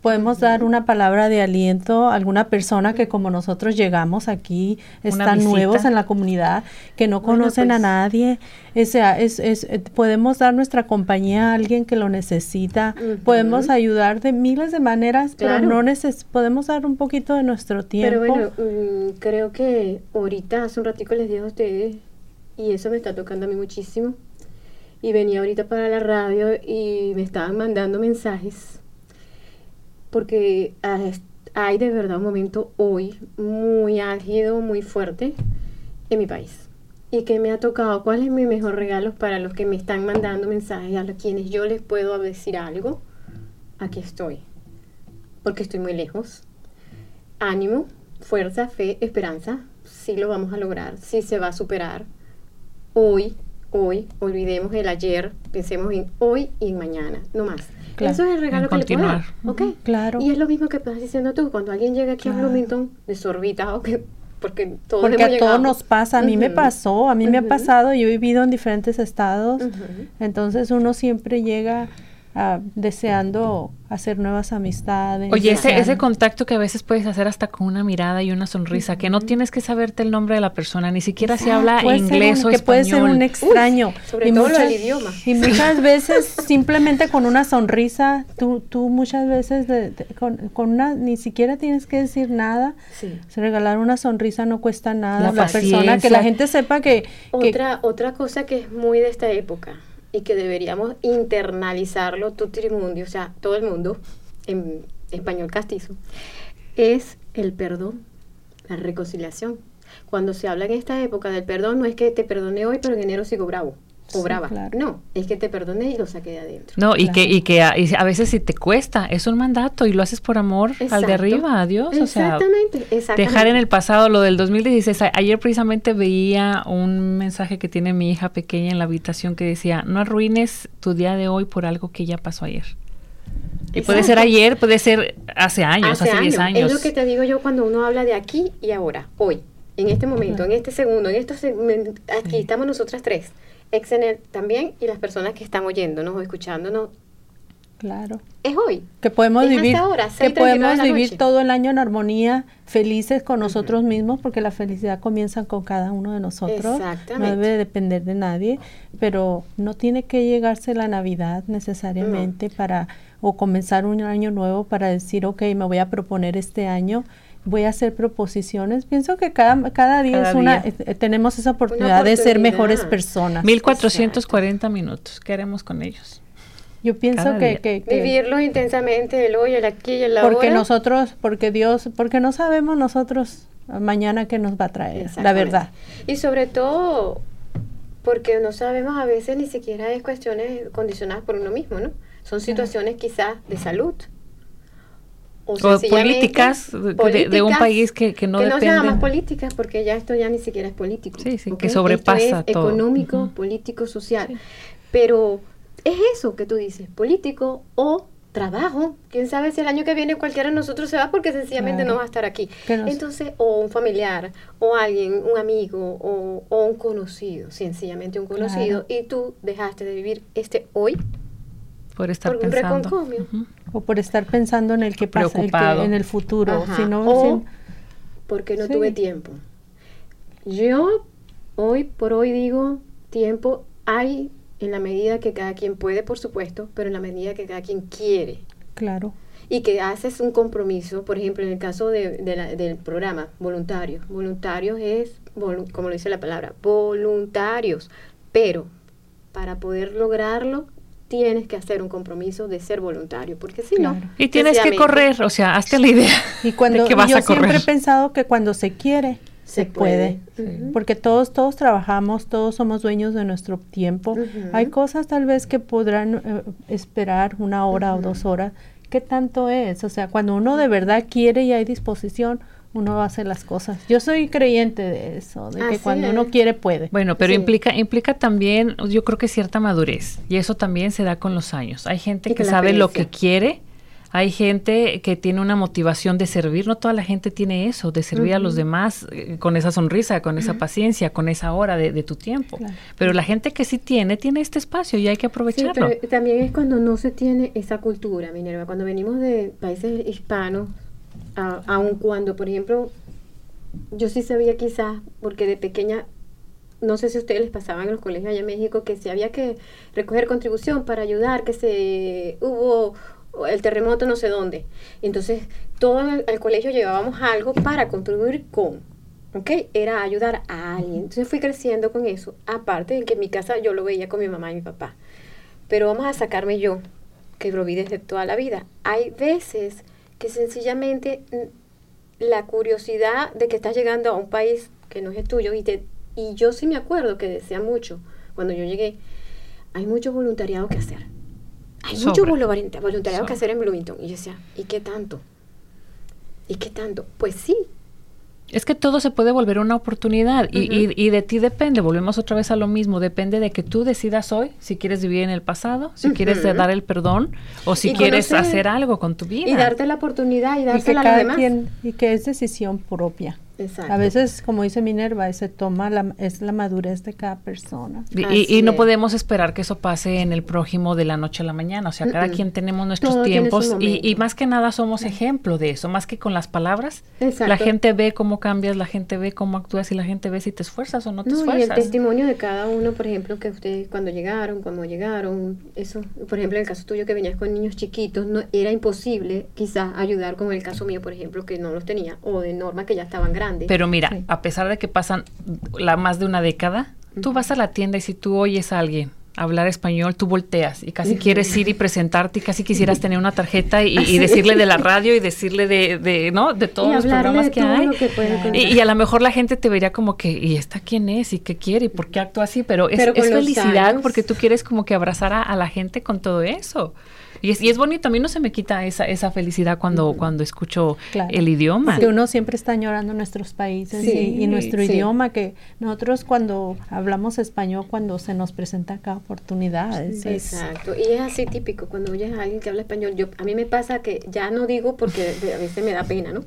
podemos dar una palabra de aliento a alguna persona que como nosotros llegamos aquí, están nuevos en la comunidad, que no conocen a pues. nadie, o sea, es, es, eh, podemos dar nuestra compañía a alguien que lo necesita, podemos ayudar de miles de maneras, pero no neces podemos dar un poquito de nuestro tiempo. Pero bueno, mm, creo que ahorita, hace un ratico les dije a ustedes, y eso me está tocando a mí muchísimo. Y venía ahorita para la radio y me estaban mandando mensajes porque hay de verdad un momento hoy muy álgido, muy fuerte en mi país. Y que me ha tocado, ¿cuál es mi mejor regalo para los que me están mandando mensajes, a los quienes yo les puedo decir algo? Aquí estoy, porque estoy muy lejos. Ánimo, fuerza, fe, esperanza, sí lo vamos a lograr, sí se va a superar hoy, hoy, olvidemos el ayer, pensemos en hoy y en mañana, no más. Eso es el regalo que le puedo dar. Claro. Y es lo mismo que estás diciendo tú, cuando alguien llega aquí a Bloomington, desorbitado, que porque todos Porque a todos nos pasa, a mí me pasó, a mí me ha pasado, yo he vivido en diferentes estados, entonces uno siempre llega deseando hacer nuevas amistades. Oye, ese, ese contacto que a veces puedes hacer hasta con una mirada y una sonrisa, que no tienes que saberte el nombre de la persona, ni siquiera si habla inglés o que puede ser un extraño. sobre y todo muchas, el idioma. Y muchas veces simplemente con una sonrisa, tú, tú muchas veces con, con, una, ni siquiera tienes que decir nada. Sí. Regalar una sonrisa no cuesta nada. La, persona, que la gente sepa que... Otra, otra cosa que es muy de esta época y que deberíamos internalizarlo mundo, o sea, todo el mundo, en español castizo, es el perdón, la reconciliación. Cuando se habla en esta época del perdón, no es que te perdone hoy, pero en enero sigo bravo cobraba. No, es que te perdoné y lo saqué de adentro. No, y que, y que a, veces si te cuesta, es un mandato y lo haces por amor al de arriba, adiós. Exactamente, o sea, exactamente. Dejar en el pasado lo del 2016. ayer precisamente veía un mensaje que tiene mi hija pequeña en la habitación que decía, no arruines tu día de hoy por algo que ya pasó ayer. Y puede ser ayer, puede ser hace años, hace 10 años. Es lo que te digo yo cuando uno habla de aquí y ahora, hoy, en este momento, en este segundo, en estos aquí estamos nosotras tres Exener también y las personas que están oyéndonos o escuchándonos. Claro. Es hoy. Que podemos vivir, que podemos vivir todo el año en armonía, felices con nosotros mismos, porque la felicidad comienza con cada uno de nosotros. Exactamente. No debe depender de nadie, pero no tiene que llegarse la Navidad necesariamente para o comenzar un año nuevo para decir, ok, me voy a proponer este año voy a hacer proposiciones. Pienso que cada, cada día es una, eh, eh, tenemos esa oportunidad, de ser mejores personas. 1440 minutos. ¿Qué haremos con ellos? Yo pienso que, que, vivirlo intensamente el hoy, el aquí y el ahora. Porque nosotros, porque Dios, porque no sabemos nosotros mañana qué nos va a traer, la verdad. Y sobre todo porque no sabemos a veces ni siquiera es cuestiones condicionadas por uno mismo, ¿no? Son situaciones quizás de salud o, políticas, de, un país que, que no que no se llama políticas porque ya esto ya ni siquiera es político sí, sí que sobrepasa esto es económico político social. Pero es eso que tú dices político o trabajo. Quién sabe si el año que viene cualquiera de nosotros se va porque sencillamente no va a estar aquí entonces o un familiar o alguien un amigo o, o un conocido sencillamente un conocido y tú dejaste de vivir este hoy por estar pensando. O por estar pensando en el que pasa, en el futuro. o porque no tuve tiempo. Yo hoy por hoy digo, tiempo hay en la medida que cada quien puede, por supuesto, pero en la medida que cada quien quiere. Claro. Y que haces un compromiso, por ejemplo, en el caso de, del programa, voluntarios. Voluntarios es, como lo dice la palabra, voluntarios. Pero para poder lograrlo tienes que hacer un compromiso de ser voluntario, porque si no... Y tienes que correr, o sea, hazte la idea y cuando, que vas yo siempre he pensado que cuando se quiere, se, puede, porque todos, todos trabajamos, todos somos dueños de nuestro tiempo. Hay cosas tal vez que podrán eh, esperar una hora o dos horas. ¿Qué tanto es? O sea, cuando uno de verdad quiere y hay disposición, uno hace las cosas. Yo soy creyente de eso, de que cuando uno quiere puede. Bueno, pero implica implica también, yo creo que cierta madurez y eso también se da con los años. Hay gente que sabe lo que quiere, hay gente que tiene una motivación de servir, no toda la gente tiene eso, de servir a los demás eh, con esa sonrisa, con esa paciencia, con esa hora de, tu tiempo. Pero la gente que sí tiene, tiene este espacio y hay que aprovecharlo. pero también es cuando no se tiene esa cultura, Minerva, cuando venimos de países hispanos, aun cuando, por ejemplo, yo sí sabía quizás, porque de pequeña, no sé si ustedes les pasaban en los colegios allá en México, que si había que recoger contribución para ayudar, que se hubo el terremoto no sé dónde. Entonces, todo el, el colegio llevábamos algo para contribuir con, ¿ok? Era ayudar a alguien. Entonces fui creciendo con eso, aparte de que en mi casa yo lo veía con mi mamá y mi papá. Pero vamos a sacarme yo, que lo vi desde toda la vida. Hay veces que sencillamente la curiosidad de que estás llegando a un país que no es tuyo y, te, y yo sí me acuerdo que decía mucho cuando yo llegué, hay mucho voluntariado que hacer. Hay mucho voluntariado que hacer en Bloomington. Y yo decía, ¿y qué tanto? ¿Y qué tanto? Pues sí, es que todo se puede volver una oportunidad y, y, de ti depende, volvemos otra vez a lo mismo, depende de que tú decidas hoy si quieres vivir en el pasado, si quieres dar el perdón o si quieres hacer algo con tu vida. Y darte la oportunidad y darte a los demás. y que es decisión propia. A veces, como dice Minerva, se toma la, es la madurez de cada persona. Y, no podemos esperar que eso pase en el prójimo de la noche a la mañana. O sea, cada quien tenemos nuestros tiempos y, más que nada somos ejemplo de eso, más que con las palabras. La gente ve cómo cambias, la gente ve cómo actúas y la gente ve si te esfuerzas o no te esfuerzas. Y el testimonio de cada uno, por ejemplo, que ustedes cuando llegaron, cuando llegaron, eso, por ejemplo, en el caso tuyo que venías con niños chiquitos, no era imposible quizás ayudar con el caso mío, por ejemplo, que no los tenía, o de Norma que ya estaban grandes pero mira, a pesar de que pasan la más de una década, tú vas a la tienda y si tú oyes a alguien hablar español, tú volteas y casi quieres ir y presentarte y casi quisieras tener una tarjeta y, decirle de la radio y decirle de, de ¿no? De todos los programas que hay. y, a lo mejor la gente te vería como que, ¿y esta quién es? ¿Y qué quiere? ¿Y por qué actúa así? Pero es, felicidad porque tú quieres como que abrazar a, a la gente con todo eso. Y es, y es bonito, a mí no se me quita esa, esa felicidad cuando, cuando escucho el idioma. Que uno siempre está añorando nuestros países y, nuestro idioma, que nosotros cuando hablamos español, cuando se nos presenta acá oportunidades. Exacto, y es así típico, cuando oyes a alguien que habla español, yo a mí me pasa que ya no digo porque a veces me da pena, ¿no?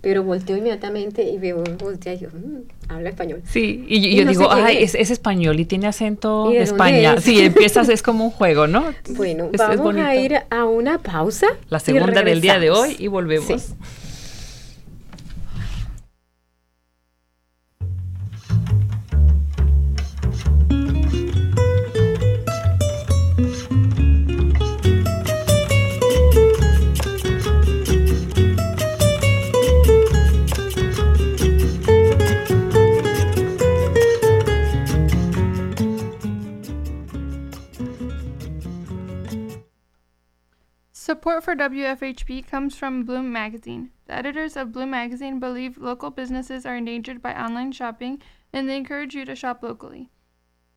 Pero volteo inmediatamente y veo, voltea y yo, mm, habla español. Sí, y, yo digo, ay, es? Es, español y tiene acento de, España. Sí, empiezas, es como un juego, ¿no? Bueno, vamos a ir a una pausa. La segunda del día de hoy y volvemos. Support for WFHB comes from Bloom Magazine. The editors of Bloom Magazine believe local businesses are endangered by online shopping and they encourage you to shop locally.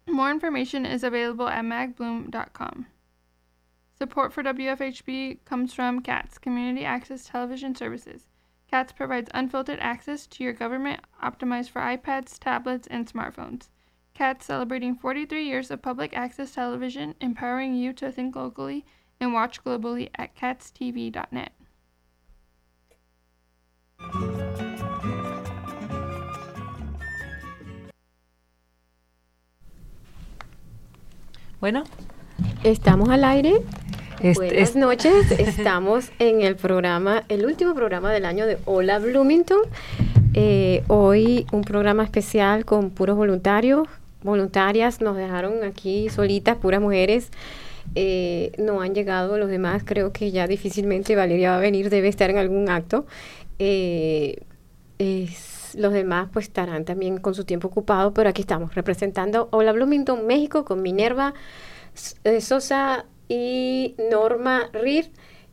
More information is available at magbloom.com. Support for WFHB comes from CATS, Community Access Television Services. CATS provides unfiltered access to your government optimized for iPads, tablets, and smartphones. CATS celebrating 43 years of public access television, empowering you to think locally and watch globally at catstv.net. Bueno, estamos al aire. Buenas noches, estamos en el programa, el último programa del año de Hola Bloomington. Eh, hoy un programa especial con puros voluntarios, voluntarias, nos dejaron aquí solitas, puras mujeres. Eh, no han llegado los demás, creo que ya difícilmente Valeria va a venir, debe estar en algún acto. Eh, los demás pues estarán también con su tiempo ocupado, pero aquí estamos representando Hola Bloomington, México, con Minerva eh, Sosa y Norma Reed.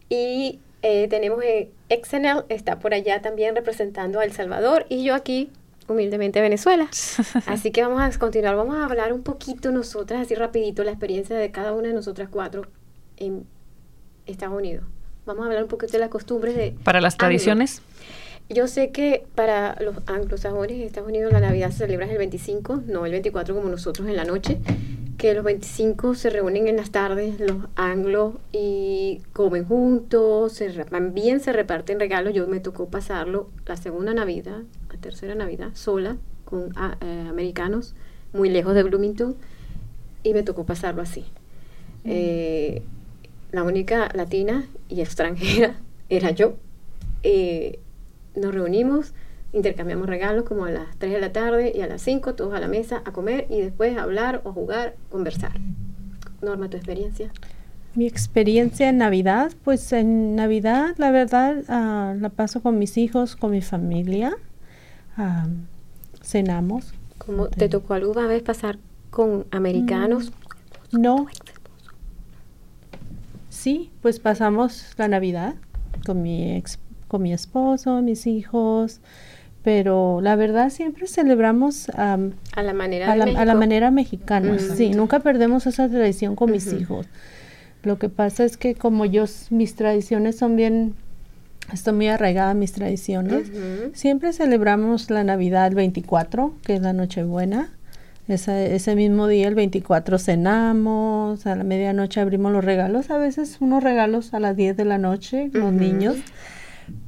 Y tenemos Exenel, está por allá también representando a El Salvador, y yo aquí humildemente Venezuela. Así que vamos a continuar, vamos a hablar un poquito nosotras, así rapidito, la experiencia de cada una de nosotras cuatro en Estados Unidos. Vamos a hablar un poquito de las costumbres de... Para las tradiciones. Yo sé que para los anglosajones en Estados Unidos la Navidad se celebra el 25, no el 24 como nosotros en la noche, que los 25 se reúnen en las tardes los anglos y comen juntos, se, también se reparten regalos. Yo me tocó pasarlo la segunda Navidad, tercera Navidad, sola con ah, eh, americanos, muy lejos de Bloomington, y me tocó pasarlo así. Mm. Eh, la única latina y extranjera era yo. Eh, nos reunimos, intercambiamos regalos como a las 3 de la tarde y a las 5 todos a la mesa a comer y después hablar o jugar, conversar. Norma, tu experiencia. Mi experiencia en Navidad, pues en Navidad la verdad ah, la paso con mis hijos, con mi familia, cenamos. ¿Cómo te tocó alguna vez pasar con americanos? Mm, no. Sí, pues pasamos la Navidad con mi ex con mi esposo, mis hijos, pero la verdad siempre celebramos a la manera a la, manera mexicana. Sí, nunca perdemos esa tradición con mis hijos. Lo que pasa es que como yo mis tradiciones son bien estoy muy arraigada a mis tradiciones. Siempre celebramos la Navidad el 24, que es la Nochebuena. Ese, ese mismo día, el 24, cenamos, a la medianoche abrimos los regalos, a veces unos regalos a las 10 de la noche, los niños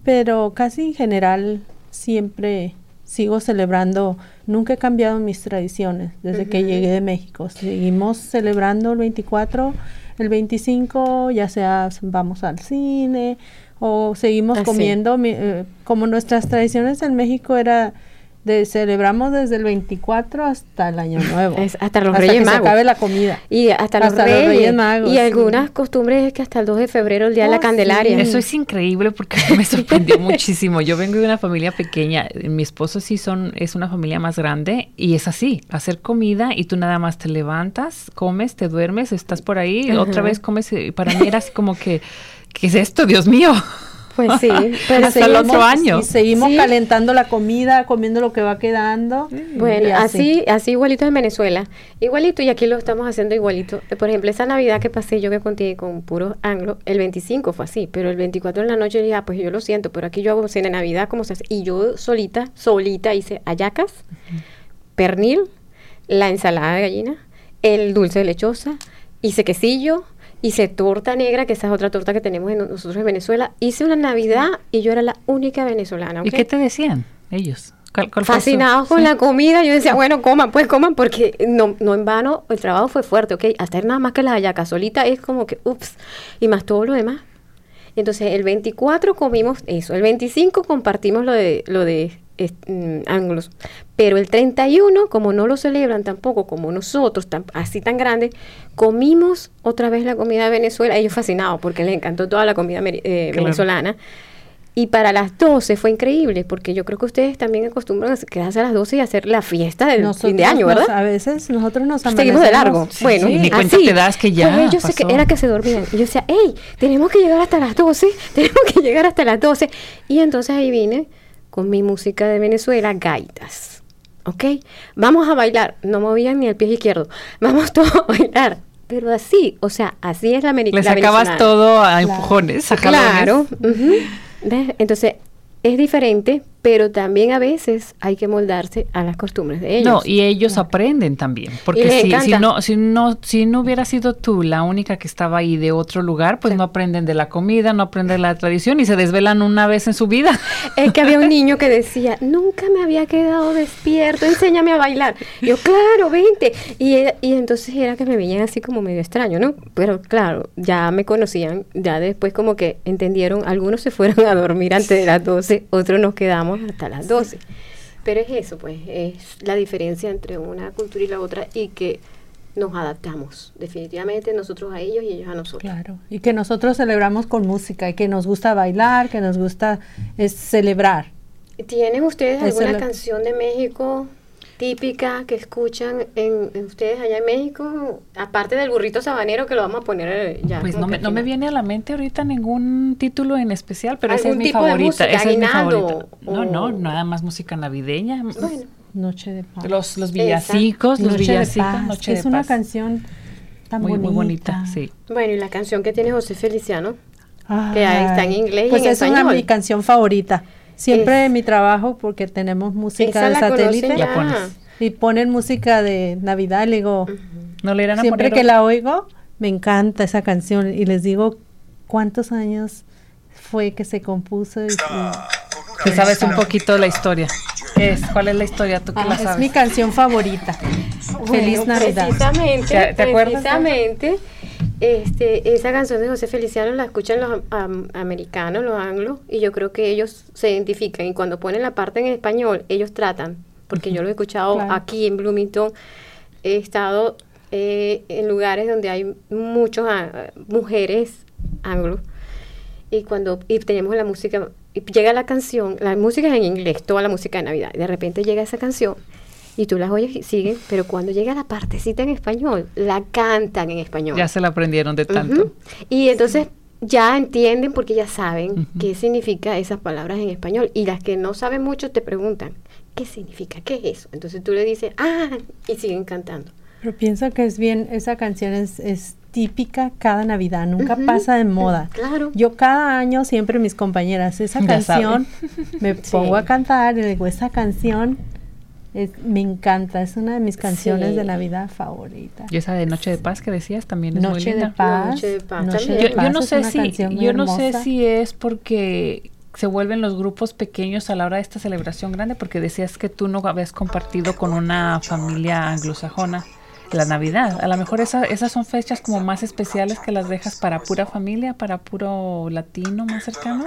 pero casi en general siempre sigo celebrando, nunca he cambiado mis tradiciones desde que llegué de México. Seguimos celebrando el 24, el 25, ya sea vamos al cine o seguimos ah, comiendo, eh, como nuestras tradiciones en México era de, celebramos desde el 24 hasta el año nuevo. hasta los Reyes Magos. Se acabe la comida. Y hasta, los, reyes, Magos. Y algunas costumbres es que hasta el 2 de febrero, el Día de la oh, Candelaria. Eso es increíble porque me sorprendió muchísimo. Yo vengo de una familia pequeña. Mi esposo sí son, es una familia más grande y es así, hacer comida y tú nada más te levantas, comes, te duermes, estás por ahí, otra vez comes. Y para mí era así como que, ¿qué es esto, Dios mío? Pues sí, pero hasta el otro año. Y seguimos calentando la comida, comiendo lo que va quedando. Bueno, así. así, igualito en Venezuela. Igualito, y aquí lo estamos haciendo igualito. Por ejemplo, esa Navidad que pasé yo que conté con puros anglo, el 25 fue así, pero el 24 en la noche dije, ah, pues yo lo siento, pero aquí yo hago cena de Navidad como se hace. Y yo solita, solita hice ayacas, pernil, la ensalada de gallina, el dulce de lechosa, hice quesillo, hice torta negra, que esa es otra torta que tenemos nosotros en Venezuela. Hice una Navidad y yo era la única venezolana. ¿Y qué te decían ellos? Fascinados con la comida. Yo decía, bueno, coman, pues coman, porque no, no en vano el trabajo fue fuerte, ¿ok? Hacer nada más que la hallacas solita es como que, ups, y más todo lo demás. Entonces, el 24 comimos eso, el 25 compartimos lo de, lo de Mm, ángulos. Pero el 31, como no lo celebran tampoco como nosotros, así tan grande, comimos otra vez la comida de Venezuela. Ellos fascinados porque les encantó toda la comida eh, venezolana. Y para las 12 fue increíble, porque yo creo que ustedes también acostumbran a quedarse a las 12 y hacer la fiesta del fin de año, ¿verdad? a veces nosotros nos Seguimos de largo. bueno, ni cuenta te das que ya pues ellos que era que se dormían. Y yo decía, hey, tenemos que llegar hasta las 12, tenemos que llegar hasta las 12. Y entonces ahí vine con mi música de Venezuela, gaitas. ¿Ok? Vamos a bailar. No movían ni el pie izquierdo. Vamos todos a bailar pero así, o sea, así es la americana. Le sacabas todo a empujones, a Claro. Entonces, es diferente, pero también a veces hay que moldarse a las costumbres de ellos. No, y ellos aprenden también, porque si, si, no si no si no hubiera sido tú la única que estaba ahí de otro lugar, pues no aprenden de la comida, no aprenden la tradición y se desvelan una vez en su vida. Es que había un niño que decía, "Nunca me había quedado despierto, enséñame a bailar." Yo, "Claro, vente." Y, y entonces era que me veían así como medio extraño, ¿no? Pero claro, ya me conocían, ya después como que entendieron, algunos se fueron a dormir antes de las 12, otros nos quedamos hasta las 12. Pero es eso, pues, es la diferencia entre una cultura y la otra y que nos adaptamos, definitivamente nosotros a ellos y ellos a nosotros. Claro, y que nosotros celebramos con música y que nos gusta bailar, que nos gusta es celebrar. ¿Tienen ustedes alguna canción de México típica que escuchan en, ustedes allá en México, aparte del burrito sabanero que lo vamos a poner eh, ya. Pues no me, no me, viene a la mente ahorita ningún título en especial, pero esa es mi favorita. esa es mi favorita. No, no, nada más música navideña. Bueno. Noche de paz. Los, los villancicos, los villancicos, Noche es una canción tan muy, bonita. Muy bonita, sí. Bueno, y la canción que tiene José Feliciano, que está en inglés pues y en es una mi canción favorita. Siempre en mi trabajo, porque tenemos música de satélite. Y ponen música de Navidad, le digo, no le irán a siempre que la oigo, me encanta esa canción. Y les digo, ¿cuántos años fue que se compuso? Y, que sabes un poquito la historia. es? ¿Cuál es la historia? ¿Tú qué la sabes? Es mi canción favorita. Feliz Navidad. Precisamente, ¿Te, acuerdas? Precisamente este, esa canción de José Feliciano la escuchan los americanos, los anglos, y yo creo que ellos se identifican y cuando ponen la parte en español, ellos tratan, porque yo lo he escuchado aquí en Bloomington, he estado eh, en lugares donde hay muchas ah, mujeres anglos, y cuando y tenemos la música, y llega la canción, la música es en inglés, toda la música de Navidad, y de repente llega esa canción y tú las oyes y siguen, pero cuando llega la partecita en español, la cantan en español. Ya se la aprendieron de tanto. Y entonces ya entienden porque ya saben qué significa esas palabras en español. Y las que no saben mucho te preguntan, ¿qué significa? ¿Qué es eso? Entonces tú le dices, ah, y siguen cantando. Pero pienso que es bien, esa canción es, es típica cada Navidad, nunca pasa de moda. Claro. Yo cada año siempre mis compañeras, esa canción, me pongo a cantar y digo, esa canción me encanta, es una de mis canciones de Navidad favoritas. Y esa de Noche de Paz que decías también es muy linda. De paz, Noche de Paz. yo, no sé si yo no sé si es porque se vuelven los grupos pequeños a la hora de esta celebración grande porque decías que tú no habías compartido con una familia anglosajona la Navidad. A lo mejor esa, esas son fechas como más especiales que las dejas para pura familia, para puro latino más cercano.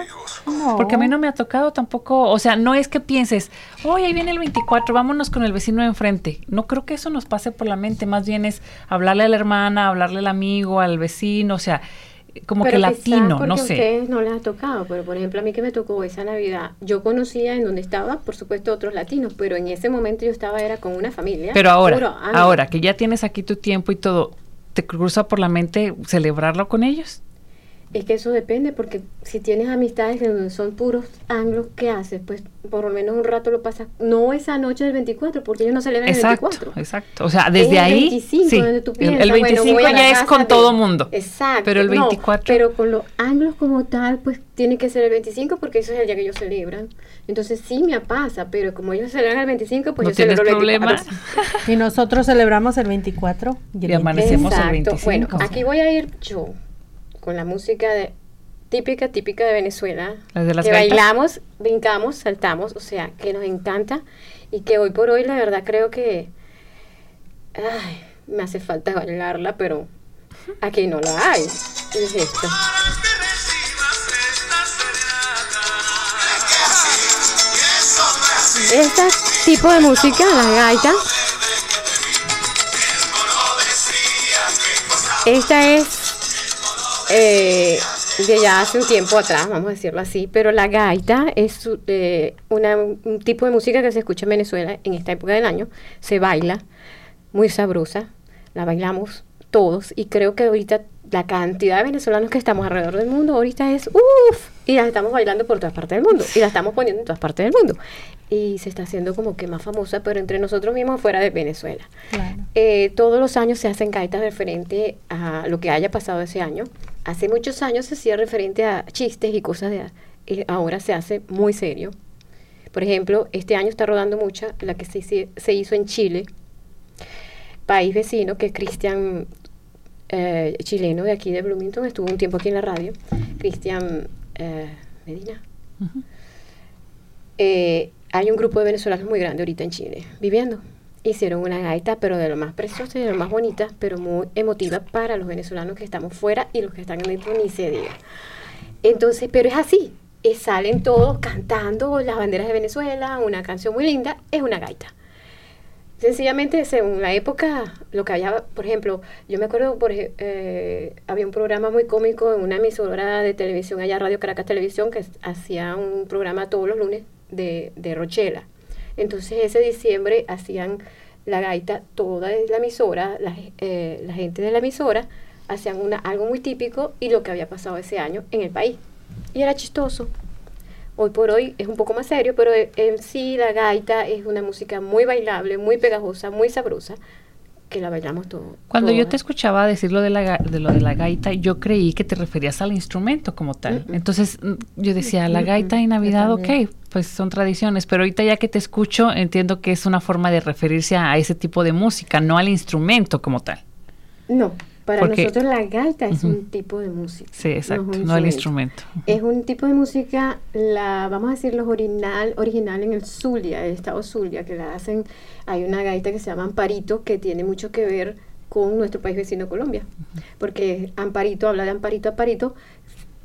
Porque a mí no me ha tocado tampoco, o sea, no es que pienses, hoy ahí viene el 24, vámonos con el vecino de enfrente. No creo que eso nos pase por la mente, más bien es hablarle a la hermana, hablarle al amigo, al vecino, o sea, como que latino, no sé. a ustedes no les ha tocado, pero por ejemplo a mí que me tocó esa Navidad, yo conocía en donde estaba, por supuesto, otros latinos, pero en ese momento yo estaba era con una familia. Pero ahora, ahora que ya tienes aquí tu tiempo y todo, ¿te cruza por la mente celebrarlo con ellos? Es que eso depende, porque si tienes amistades que son puros anglos, ¿qué haces? Pues por lo menos un rato lo pasas, no esa noche del 24, porque ellos no celebran exacto, el 24. Exacto, o sea, desde ahí. 25, sí, el, 25 ya es con todo mundo. Exacto. Pero el 24. pero con los anglos como tal, pues tiene que ser el 25, porque eso es el día que ellos celebran. Entonces sí me pasa, pero como ellos celebran el 25, pues yo celebro el 24. y nosotros celebramos el 24 y, amanecemos el 25. Bueno, aquí voy a ir yo con la música de típica, típica de Venezuela, que bailamos, brincamos, saltamos, o sea, que nos encanta y que hoy por hoy la verdad creo que ay, me hace falta bailarla, pero aquí no la hay. Es esto. Este tipo de música, la gaita, esta es eh, de ya hace un tiempo atrás, vamos a decirlo así, pero la gaita es eh, un tipo de música que se escucha en Venezuela en esta época del año, se baila, muy sabrosa, la bailamos todos y creo que ahorita la cantidad de venezolanos que estamos alrededor del mundo ahorita es uff y la estamos bailando por todas partes del mundo y la estamos poniendo en todas partes del mundo. Y se está haciendo como que más famosa pero entre nosotros mismos fuera de Venezuela. Eh, todos los años se hacen gaitas referente a lo que haya pasado ese año hace muchos años se hacía referente a chistes y cosas de eh, ahora se hace muy serio por ejemplo este año está rodando mucha la que se, se hizo en Chile país vecino que Cristian eh, chileno de aquí de Bloomington, estuvo un tiempo aquí en la radio, Cristian eh, Medina. Eh, hay un grupo de venezolanos muy grande ahorita en Chile, viviendo. Hicieron una gaita, pero de lo más preciosa y de lo más bonita, pero muy emotiva para los venezolanos que estamos fuera y los que están dentro ni se diga. Entonces, pero es así, salen todos cantando las banderas de Venezuela, una canción muy linda, es una gaita. Sencillamente, según la época, lo que había, por ejemplo, yo me acuerdo, por, eh, había un programa muy cómico en una emisora de televisión, allá Radio Caracas Televisión, que hacía un programa todos los lunes de, de Rochela. Entonces, ese diciembre hacían la gaita, toda la emisora, la, eh, la gente de la emisora, hacían una, algo muy típico y lo que había pasado ese año en el país. Y era chistoso, Hoy por hoy es un poco más serio, pero en sí la gaita es una música muy bailable, muy pegajosa, muy sabrosa, que la bailamos todo. Cuando yo te escuchaba decir lo de, la, de lo de la gaita, yo creí que te referías al instrumento como tal. Entonces mm, yo decía, la gaita y Navidad, ok, pues son tradiciones, pero ahorita ya que te escucho, entiendo que es una forma de referirse a ese tipo de música, no al instrumento como tal. No, para nosotros la gaita es un tipo de música. Sí, exacto, no, el instrumento. Es un tipo de música, la vamos a decir, los original, original en el Zulia, el estado Zulia, que la hacen, hay una gaita que se llama Amparito, que tiene mucho que ver con nuestro país vecino Colombia, porque Amparito habla de Amparito, Amparito,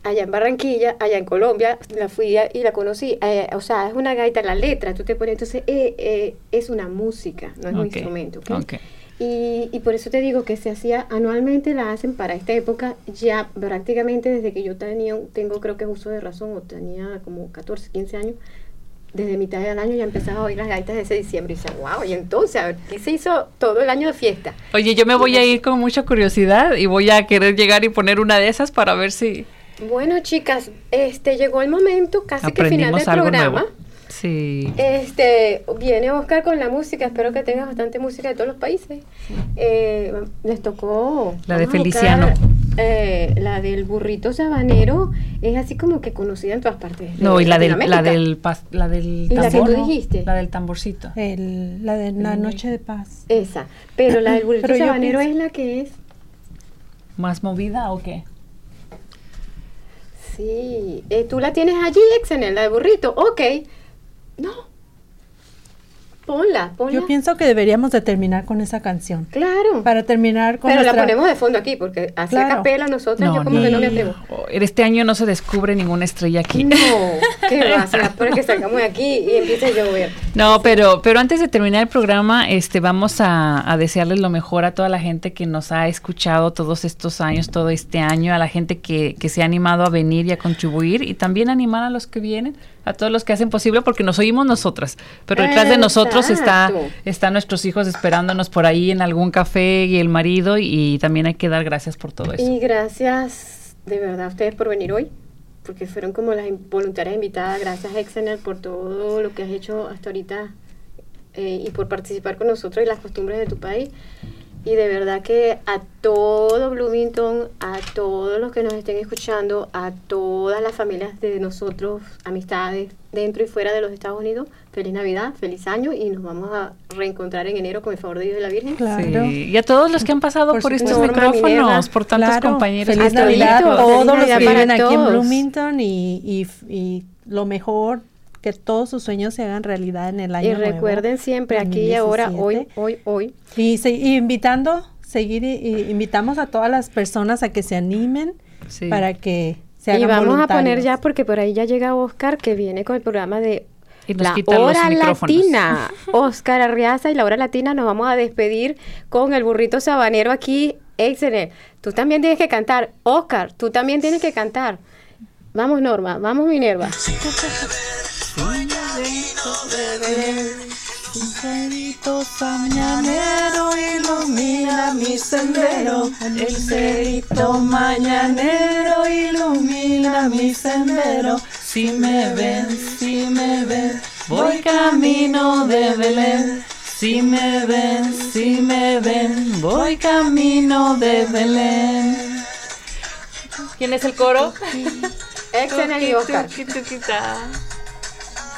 allá en Barranquilla, allá en Colombia, la fui y la conocí. Eh, o sea, es una gaita, la letra, tú te pones, entonces eh, eh, es una música, no es un instrumento. ¿okay? Y, y, por eso te digo que se hacía anualmente, la hacen para esta época, ya prácticamente desde que yo tenía, tengo creo que uso de razón, o tenía como 14, 15 años, desde mitad del año ya empezaba a oír las gaitas de ese diciembre y decía, wow, y entonces, a ver, ¿qué se hizo todo el año de fiesta? Oye, yo me voy a ir con mucha curiosidad y voy a querer llegar y poner una de esas para ver si... Bueno, chicas, este llegó el momento, casi que final del programa. Sí. Este, viene Oscar con la música, espero que tengas bastante música de todos los países. Eh, les tocó... La de Feliciano. Eh, la del burrito sabanero es así como que conocida en todas partes. no, y la del, la del, la del tambor. la que tú dijiste? La del tamborcito. El, la de la noche de paz. Esa. Pero la del burrito sabanero es la que es... ¿Más movida o qué? Sí. Eh, ¿Tú la tienes allí, Exenel, la de burrito? Ok. No. Ponla, ponla. Yo pienso que deberíamos de terminar con esa canción. Claro. Para terminar con Pero la ponemos de fondo aquí, porque hace capela nosotros, yo como que no me atrevo. Este año no se descubre ninguna estrella aquí. No, ¿qué va? a para que salgamos aquí y empiece a llover. No, pero, pero antes de terminar el programa, este, vamos a, a desearles lo mejor a toda la gente que nos ha escuchado todos estos años, todo este año, a la gente que, que se ha animado a venir y a contribuir, y también animar a los que vienen a todos los que hacen posible porque nos oímos nosotras, pero detrás de nosotros está están nuestros hijos esperándonos por ahí en algún café y el marido y, también hay que dar gracias por todo eso. Y gracias de verdad a ustedes por venir hoy, porque fueron como las voluntarias invitadas. Gracias Exener por todo lo que has hecho hasta ahorita eh, y por participar con nosotros y las costumbres de tu país. Y de verdad que a todo Bloomington, a todos los que nos estén escuchando, a todas las familias de nosotros, amistades dentro y fuera de los Estados Unidos, feliz Navidad, feliz año y nos vamos a reencontrar en enero con el favor de Dios y la Virgen. Claro. Y a todos los que han pasado por, estos micrófonos, por tantos compañeros. Feliz Navidad a todos los que viven aquí en Bloomington y, y, y lo mejor que todos sus sueños se hagan realidad en el año Y recuerden siempre, aquí y ahora, hoy, hoy, hoy. Y, invitando, seguir, y, invitamos a todas las personas a que se animen para que se hagan Y vamos a poner ya, porque por ahí ya llega Oscar, que viene con el programa de la hora latina. Oscar Arriaza y la hora latina nos vamos a despedir con el burrito sabanero aquí Excelente. Tú también tienes que cantar. Oscar, tú también tienes que cantar. Vamos, Norma. Vamos, Minerva. Un cerito mañanero ilumina mi sendero. El cerito mañanero ilumina mi sendero. Si me ven, si me ven, voy camino de Belén. Si me ven, si me ven, voy camino de Belén. ¿Quién es el coro? Excelente, Oscar.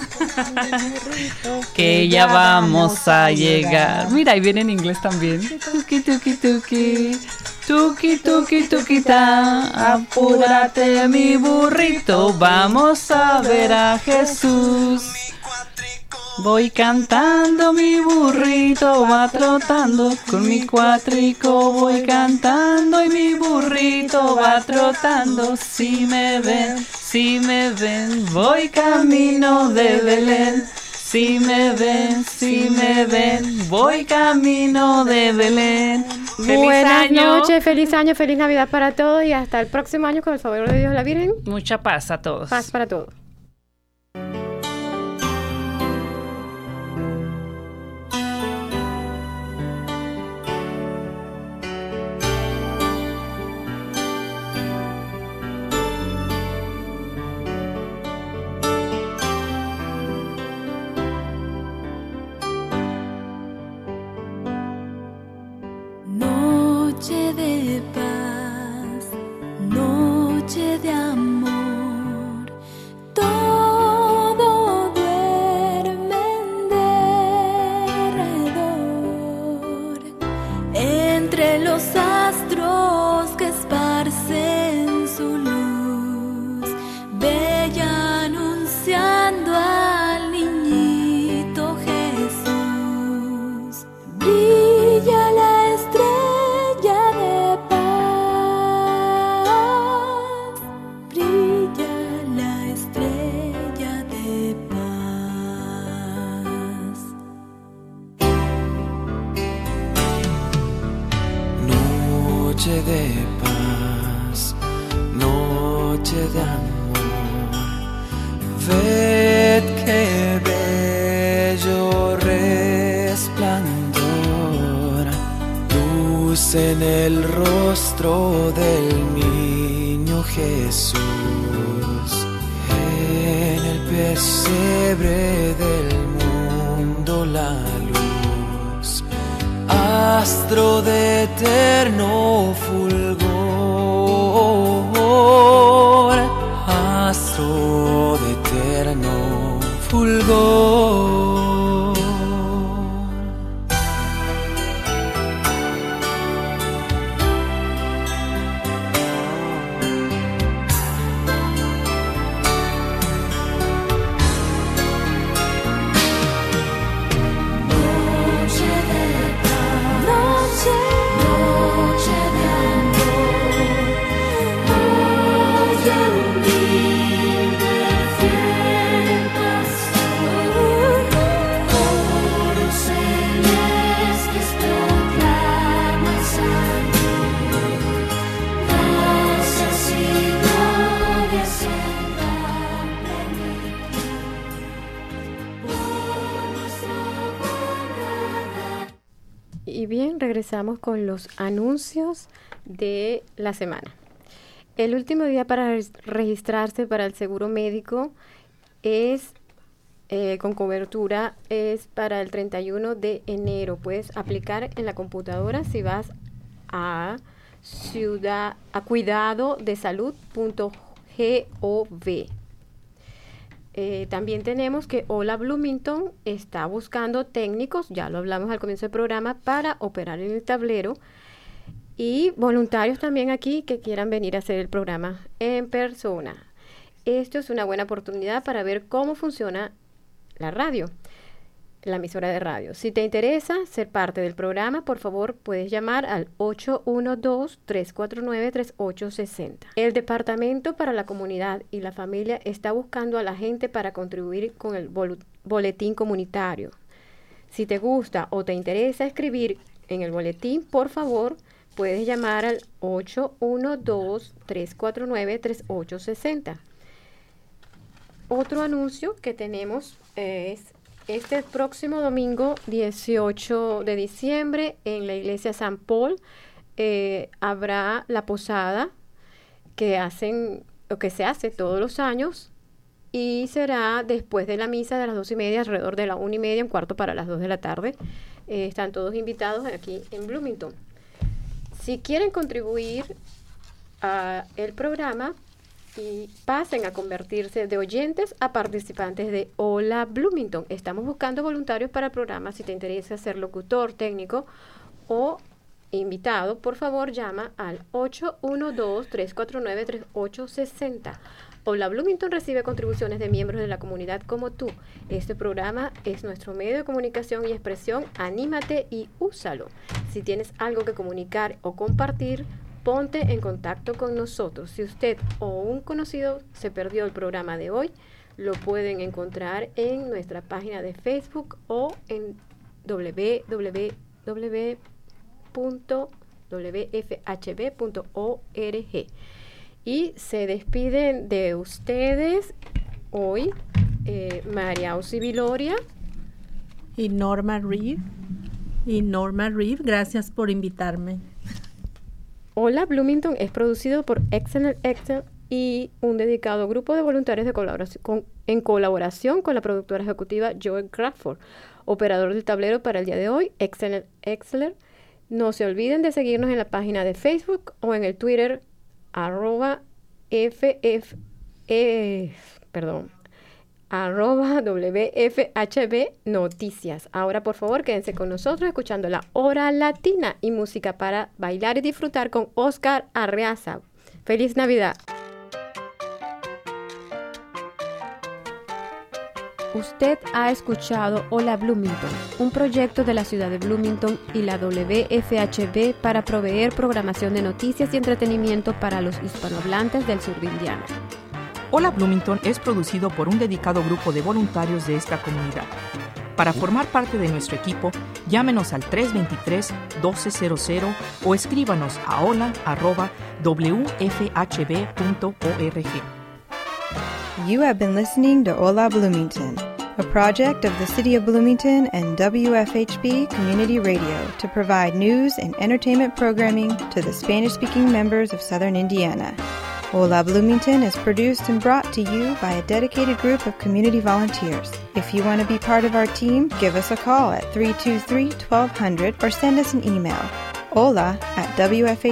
que ya vamos a llegar. Mira, ahí viene en inglés también. Tuki, tuki, tuki. Tuki, tuki, tuki, ta. Apúrate, mi burrito. Vamos a ver a Jesús. Voy cantando, mi burrito va trotando, con mi cuatrico voy cantando y mi burrito va trotando. Si me ven, si me ven, voy camino de Belén. Si me ven, si me ven, voy camino de Belén. Buenas noches, feliz año, feliz Navidad para todos y hasta el próximo año con el favor de Dios la Virgen. Mucha paz a todos. Paz para todos. de amor. Con los anuncios de la semana. El último día para registrarse para el seguro médico es eh, con cobertura es para el 31 de enero. Puedes aplicar en la computadora si vas a ciudad a cuidado de salud.gov. Eh, también tenemos que Hola Bloomington está buscando técnicos, ya lo hablamos al comienzo del programa, para operar en el tablero y voluntarios también aquí que quieran venir a hacer el programa en persona. Esto es una buena oportunidad para ver cómo funciona la radio la emisora de radio. Si te interesa ser parte del programa, por favor puedes llamar al 812-349-3860. El Departamento para la Comunidad y la Familia está buscando a la gente para contribuir con el boletín comunitario. Si te gusta o te interesa escribir en el boletín, por favor, puedes llamar al 812-349-3860. Otro anuncio que tenemos es este próximo domingo 18 de diciembre en la iglesia San Paul eh, habrá la posada que hacen que se hace todos los años y será después de la misa de las dos y media, alrededor de la una y media, un cuarto para las dos de la tarde. Eh, están todos invitados aquí en Bloomington. Si quieren contribuir a el programa y pasen a convertirse de oyentes a participantes de Hola Bloomington. Estamos buscando voluntarios para el programa. Si te interesa ser locutor, técnico o invitado, por favor llama al 812-349-3860. Hola Bloomington recibe contribuciones de miembros de la comunidad como tú. Este programa es nuestro medio de comunicación y expresión. Anímate y úsalo. Si tienes algo que comunicar o compartir, ponte en contacto con nosotros. Si usted o un conocido se perdió el programa de hoy, lo pueden encontrar en nuestra página de Facebook o en www www.wfhb.org. Y se despiden de ustedes hoy eh, María Viloria y Norma Reeve. Y Norma Reeve, gracias por invitarme. Hola Bloomington es producido por Excellent Excel y un dedicado grupo de voluntarios de colaboración en colaboración con la productora ejecutiva Joel Crawford, operador del tablero para el día de hoy, Excellent Excel no se olviden de seguirnos en la página de Facebook o en el Twitter arroba FF, e, perdón, arroba WFHB Noticias. Ahora por favor quédense con nosotros escuchando la hora latina y música para bailar y disfrutar con Oscar Arreaza. Feliz Navidad. Usted ha escuchado Hola Bloomington, un proyecto de la ciudad de Bloomington y la WFHB para proveer programación de noticias y entretenimiento para los hispanohablantes del sur de Indiana. Hola Bloomington es producido por un dedicado grupo de voluntarios de esta comunidad. Para formar parte de nuestro equipo, llámenos al 323-1200 o escríbanos a hola.wfhb.org. You have been listening to Hola Bloomington, a project of the City of Bloomington and WFHB Community Radio to provide news and entertainment programming to the Spanish speaking members of Southern Indiana. Hola Bloomington is produced and brought to you by a dedicated group of community volunteers. If you want to be part of our team, give us a call at 323 1200 or send us an email hola at wfhb.org.